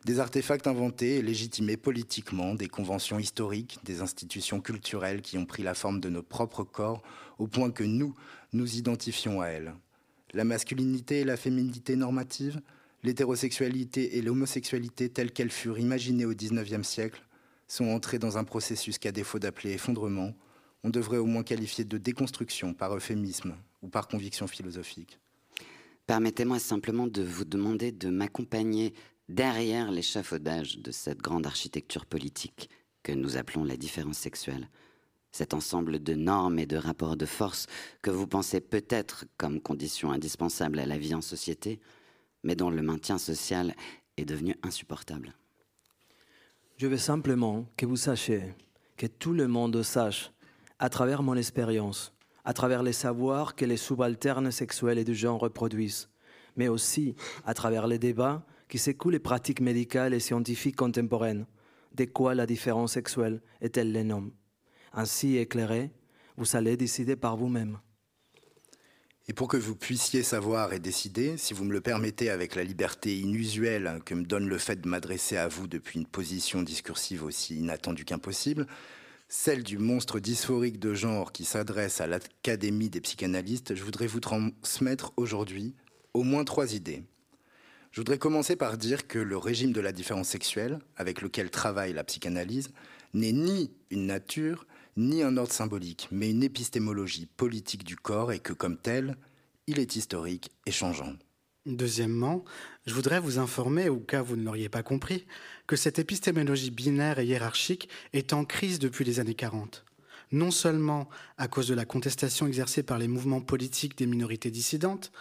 Speaker 3: Des artefacts inventés et légitimés politiquement, des conventions historiques, des institutions culturelles qui ont pris la forme de nos propres corps au point que nous nous identifions à elles. La masculinité et la féminité normative, l'hétérosexualité et l'homosexualité telles qu'elles furent imaginées au XIXe siècle, sont entrés dans un processus qu'à défaut d'appeler effondrement, on devrait au moins qualifier de déconstruction par euphémisme ou par conviction philosophique.
Speaker 4: Permettez-moi simplement de vous demander de m'accompagner derrière l'échafaudage de cette grande architecture politique que nous appelons la différence sexuelle. Cet ensemble de normes et de rapports de force que vous pensez peut-être comme condition indispensable à la vie en société, mais dont le maintien social est devenu insupportable.
Speaker 1: Je veux simplement que vous sachiez, que tout le monde sache, à travers mon expérience, à travers les savoirs que les subalternes sexuels et de genre reproduisent, mais aussi à travers les débats qui secouent les pratiques médicales et scientifiques contemporaines, de quoi la différence sexuelle est-elle le nom. Ainsi éclairé, vous allez décider par vous-même.
Speaker 3: Et pour que vous puissiez savoir et décider, si vous me le permettez avec la liberté inusuelle que me donne le fait de m'adresser à vous depuis une position discursive aussi inattendue qu'impossible, celle du monstre dysphorique de genre qui s'adresse à l'Académie des psychanalystes, je voudrais vous transmettre aujourd'hui au moins trois idées. Je voudrais commencer par dire que le régime de la différence sexuelle, avec lequel travaille la psychanalyse, n'est ni une nature, ni un ordre symbolique, mais une épistémologie politique du corps et que, comme tel, il est historique et changeant.
Speaker 2: Deuxièmement, je voudrais vous informer, au cas où vous ne l'auriez pas compris, que cette épistémologie binaire et hiérarchique est en crise depuis les années 40. Non seulement à cause de la contestation exercée par les mouvements politiques des minorités dissidentes,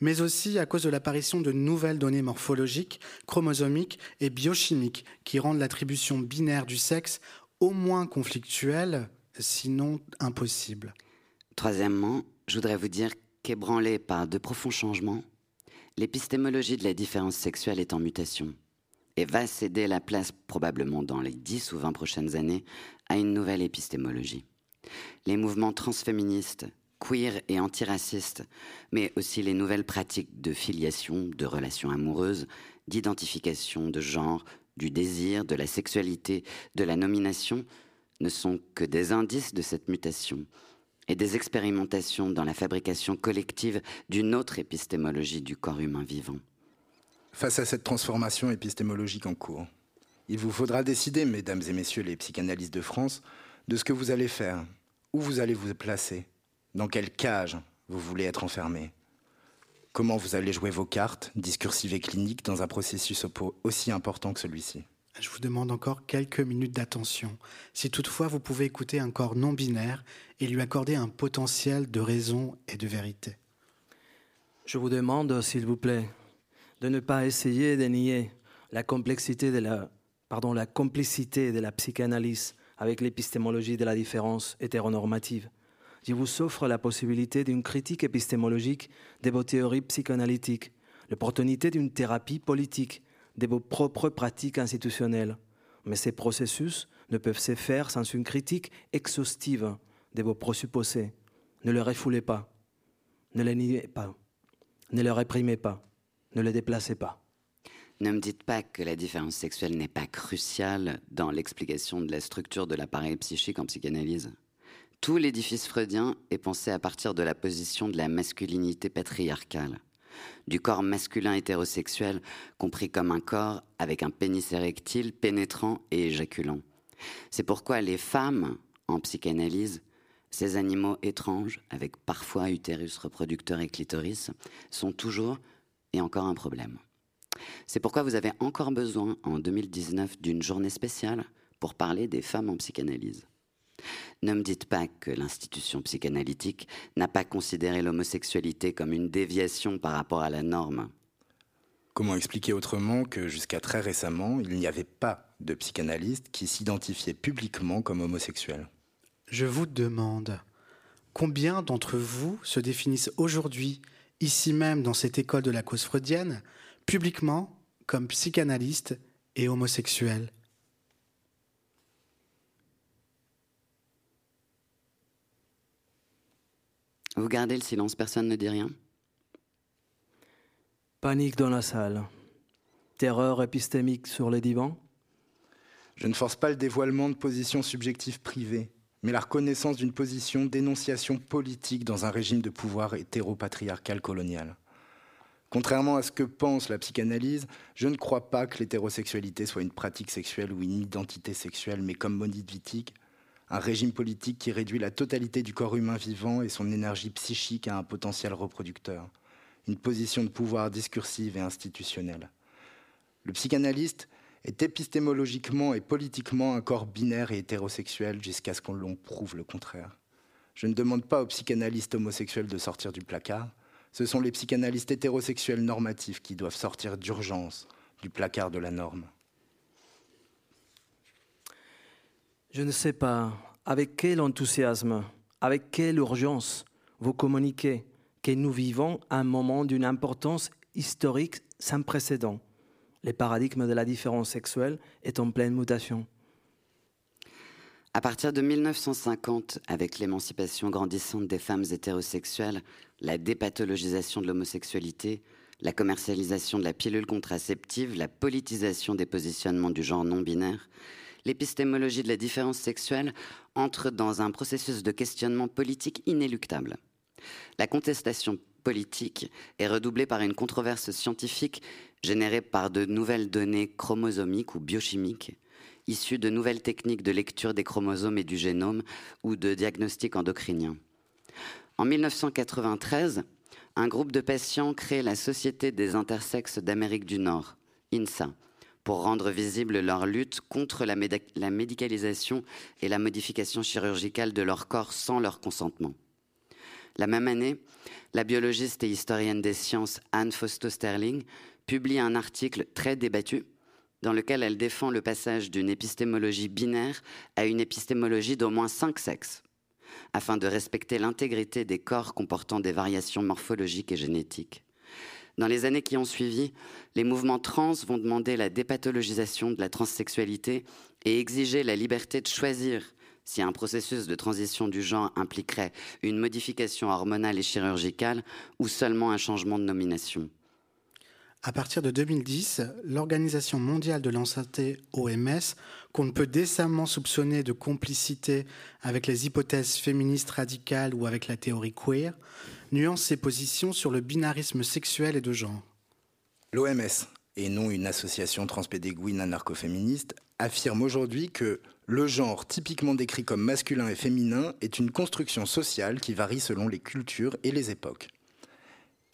Speaker 2: mais aussi à cause de l'apparition de nouvelles données morphologiques, chromosomiques et biochimiques qui rendent l'attribution binaire du sexe au moins conflictuelle, sinon impossible.
Speaker 4: Troisièmement, je voudrais vous dire qu'ébranlée par de profonds changements, l'épistémologie de la différence sexuelle est en mutation et va céder la place probablement dans les 10 ou 20 prochaines années à une nouvelle épistémologie. Les mouvements transféministes, queer et antiracistes, mais aussi les nouvelles pratiques de filiation, de relations amoureuses, d'identification de genre, du désir, de la sexualité, de la nomination, ne sont que des indices de cette mutation et des expérimentations dans la fabrication collective d'une autre épistémologie du corps humain vivant.
Speaker 3: Face à cette transformation épistémologique en cours, il vous faudra décider, mesdames et messieurs les psychanalystes de France, de ce que vous allez faire, où vous allez vous placer, dans quelle cage vous voulez être enfermé, comment vous allez jouer vos cartes, discursives et cliniques, dans un processus aussi important que celui-ci.
Speaker 2: Je vous demande encore quelques minutes d'attention. Si toutefois vous pouvez écouter un corps non binaire et lui accorder un potentiel de raison et de vérité.
Speaker 1: Je vous demande, s'il vous plaît, de ne pas essayer de nier la complexité de la, pardon, la complicité de la psychanalyse avec l'épistémologie de la différence hétéronormative. Je vous offre la possibilité d'une critique épistémologique de vos théories psychanalytiques, l'opportunité d'une thérapie politique de vos propres pratiques institutionnelles. Mais ces processus ne peuvent se faire sans une critique exhaustive de vos présupposés. Ne les refoulez pas, ne les niez pas, ne les réprimez pas, ne les déplacez pas.
Speaker 4: Ne me dites pas que la différence sexuelle n'est pas cruciale dans l'explication de la structure de l'appareil psychique en psychanalyse. Tout l'édifice freudien est pensé à partir de la position de la masculinité patriarcale du corps masculin hétérosexuel, compris comme un corps avec un pénis érectile pénétrant et éjaculant. C'est pourquoi les femmes, en psychanalyse, ces animaux étranges, avec parfois utérus reproducteur et clitoris, sont toujours et encore un problème. C'est pourquoi vous avez encore besoin, en 2019, d'une journée spéciale pour parler des femmes en psychanalyse. Ne me dites pas que l'institution psychanalytique n'a pas considéré l'homosexualité comme une déviation par rapport à la norme.
Speaker 3: Comment expliquer autrement que jusqu'à très récemment, il n'y avait pas de psychanalyste qui s'identifiait publiquement comme homosexuel?
Speaker 2: Je vous demande, combien d'entre vous se définissent aujourd'hui, ici même dans cette école de la cause freudienne, publiquement comme psychanalyste et homosexuel?
Speaker 4: Vous gardez le silence, personne ne dit rien
Speaker 1: Panique dans la salle. Terreur épistémique sur les divans
Speaker 3: Je ne force pas le dévoilement de positions subjectives privées, mais la reconnaissance d'une position d'énonciation politique dans un régime de pouvoir hétéropatriarcal colonial. Contrairement à ce que pense la psychanalyse, je ne crois pas que l'hétérosexualité soit une pratique sexuelle ou une identité sexuelle, mais comme monolithique, un régime politique qui réduit la totalité du corps humain vivant et son énergie psychique à un potentiel reproducteur, une position de pouvoir discursive et institutionnelle. Le psychanalyste est épistémologiquement et politiquement un corps binaire et hétérosexuel jusqu'à ce qu'on l'on prouve le contraire. Je ne demande pas aux psychanalystes homosexuels de sortir du placard, ce sont les psychanalystes hétérosexuels normatifs qui doivent sortir d'urgence du placard de la norme.
Speaker 1: Je ne sais pas avec quel enthousiasme, avec quelle urgence vous communiquez que nous vivons un moment d'une importance historique sans précédent. Le paradigme de la différence sexuelle est en pleine mutation.
Speaker 4: À partir de 1950, avec l'émancipation grandissante des femmes hétérosexuelles, la dépathologisation de l'homosexualité, la commercialisation de la pilule contraceptive, la politisation des positionnements du genre non binaire, l'épistémologie de la différence sexuelle entre dans un processus de questionnement politique inéluctable. La contestation politique est redoublée par une controverse scientifique générée par de nouvelles données chromosomiques ou biochimiques issues de nouvelles techniques de lecture des chromosomes et du génome ou de diagnostic endocrinien. En 1993, un groupe de patients crée la Société des intersexes d'Amérique du Nord, INSA, pour rendre visible leur lutte contre la, médicalisation et la modification chirurgicale de leur corps sans leur consentement. La même année, la biologiste et historienne des sciences Anne Fausto-Sterling publie un article très débattu dans lequel elle défend le passage d'une épistémologie binaire à une épistémologie d'au moins cinq sexes afin de respecter l'intégrité des corps comportant des variations morphologiques et génétiques. Dans les années qui ont suivi, les mouvements trans vont demander la dépathologisation de la transsexualité et exiger la liberté de choisir si un processus de transition du genre impliquerait une modification hormonale et chirurgicale ou seulement un changement de nomination.
Speaker 2: À partir de 2010, l'Organisation mondiale de la santé OMS, qu'on ne peut décemment soupçonner de complicité avec les hypothèses féministes radicales ou avec la théorie queer, nuance ses positions sur le binarisme sexuel et de genre.
Speaker 3: L'OMS, et non une association transpédéguine anarcho-féministe, affirme aujourd'hui que le genre typiquement décrit comme masculin et féminin est une construction sociale qui varie selon les cultures et les époques.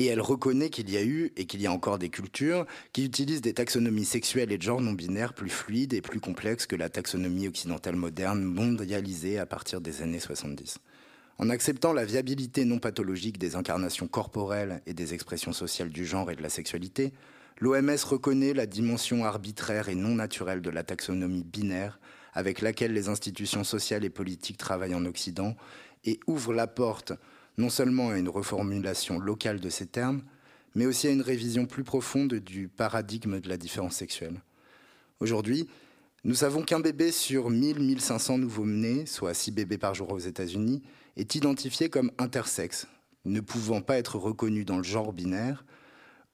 Speaker 3: Et elle reconnaît qu'il y a eu et qu'il y a encore des cultures qui utilisent des taxonomies sexuelles et de genre non binaires plus fluides et plus complexes que la taxonomie occidentale moderne mondialisée à partir des années 70. En acceptant la viabilité non pathologique des incarnations corporelles et des expressions sociales du genre et de la sexualité, l'OMS reconnaît la dimension arbitraire et non naturelle de la taxonomie binaire avec laquelle les institutions sociales et politiques travaillent en Occident et ouvre la porte non seulement à une reformulation locale de ces termes, mais aussi à une révision plus profonde du paradigme de la différence sexuelle. Aujourd'hui, nous savons qu'un bébé sur 1000-1500 nouveaux-nés, soit 6 bébés par jour aux États-Unis, est identifié comme intersexe, ne pouvant pas être reconnu dans le genre binaire.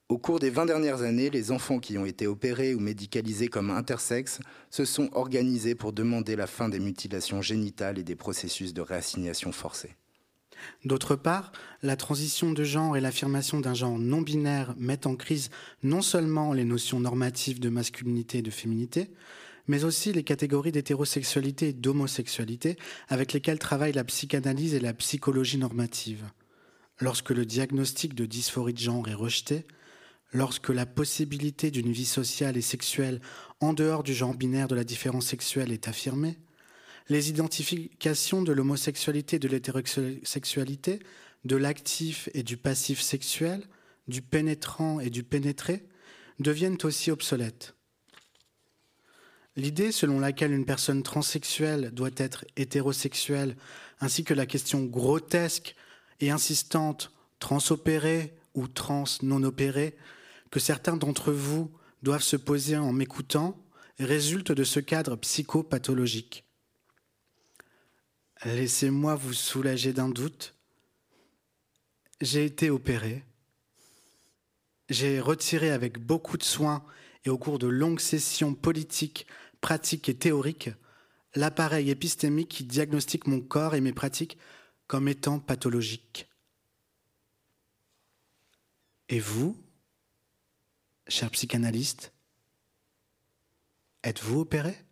Speaker 3: Au cours des 20 dernières années, les enfants qui ont été opérés ou médicalisés comme intersexes se sont organisés pour demander la fin des mutilations génitales et des processus de réassignation forcée.
Speaker 2: D'autre part, la transition de genre et l'affirmation d'un genre non binaire mettent en crise non seulement les notions normatives de masculinité et de féminité, mais aussi les catégories d'hétérosexualité et d'homosexualité avec lesquelles travaillent la psychanalyse et la psychologie normative. Lorsque le diagnostic de dysphorie de genre est rejeté, lorsque la possibilité d'une vie sociale et sexuelle en dehors du genre binaire de la différence sexuelle est affirmée, les identifications de l'homosexualité et de l'hétérosexualité, de l'actif et du passif sexuel, du pénétrant et du pénétré, deviennent aussi obsolètes. L'idée selon laquelle une personne transsexuelle doit être hétérosexuelle, ainsi que la question grotesque et insistante transopérée ou trans non opérée, que certains d'entre vous doivent se poser en m'écoutant, résulte de ce cadre psychopathologique. Laissez-moi vous soulager d'un doute. J'ai été opéré. J'ai retiré avec beaucoup de soin et au cours de longues sessions politiques, pratiques et théoriques l'appareil épistémique qui diagnostique mon corps et mes pratiques comme étant pathologiques. Et vous, cher psychanalyste, êtes-vous opéré?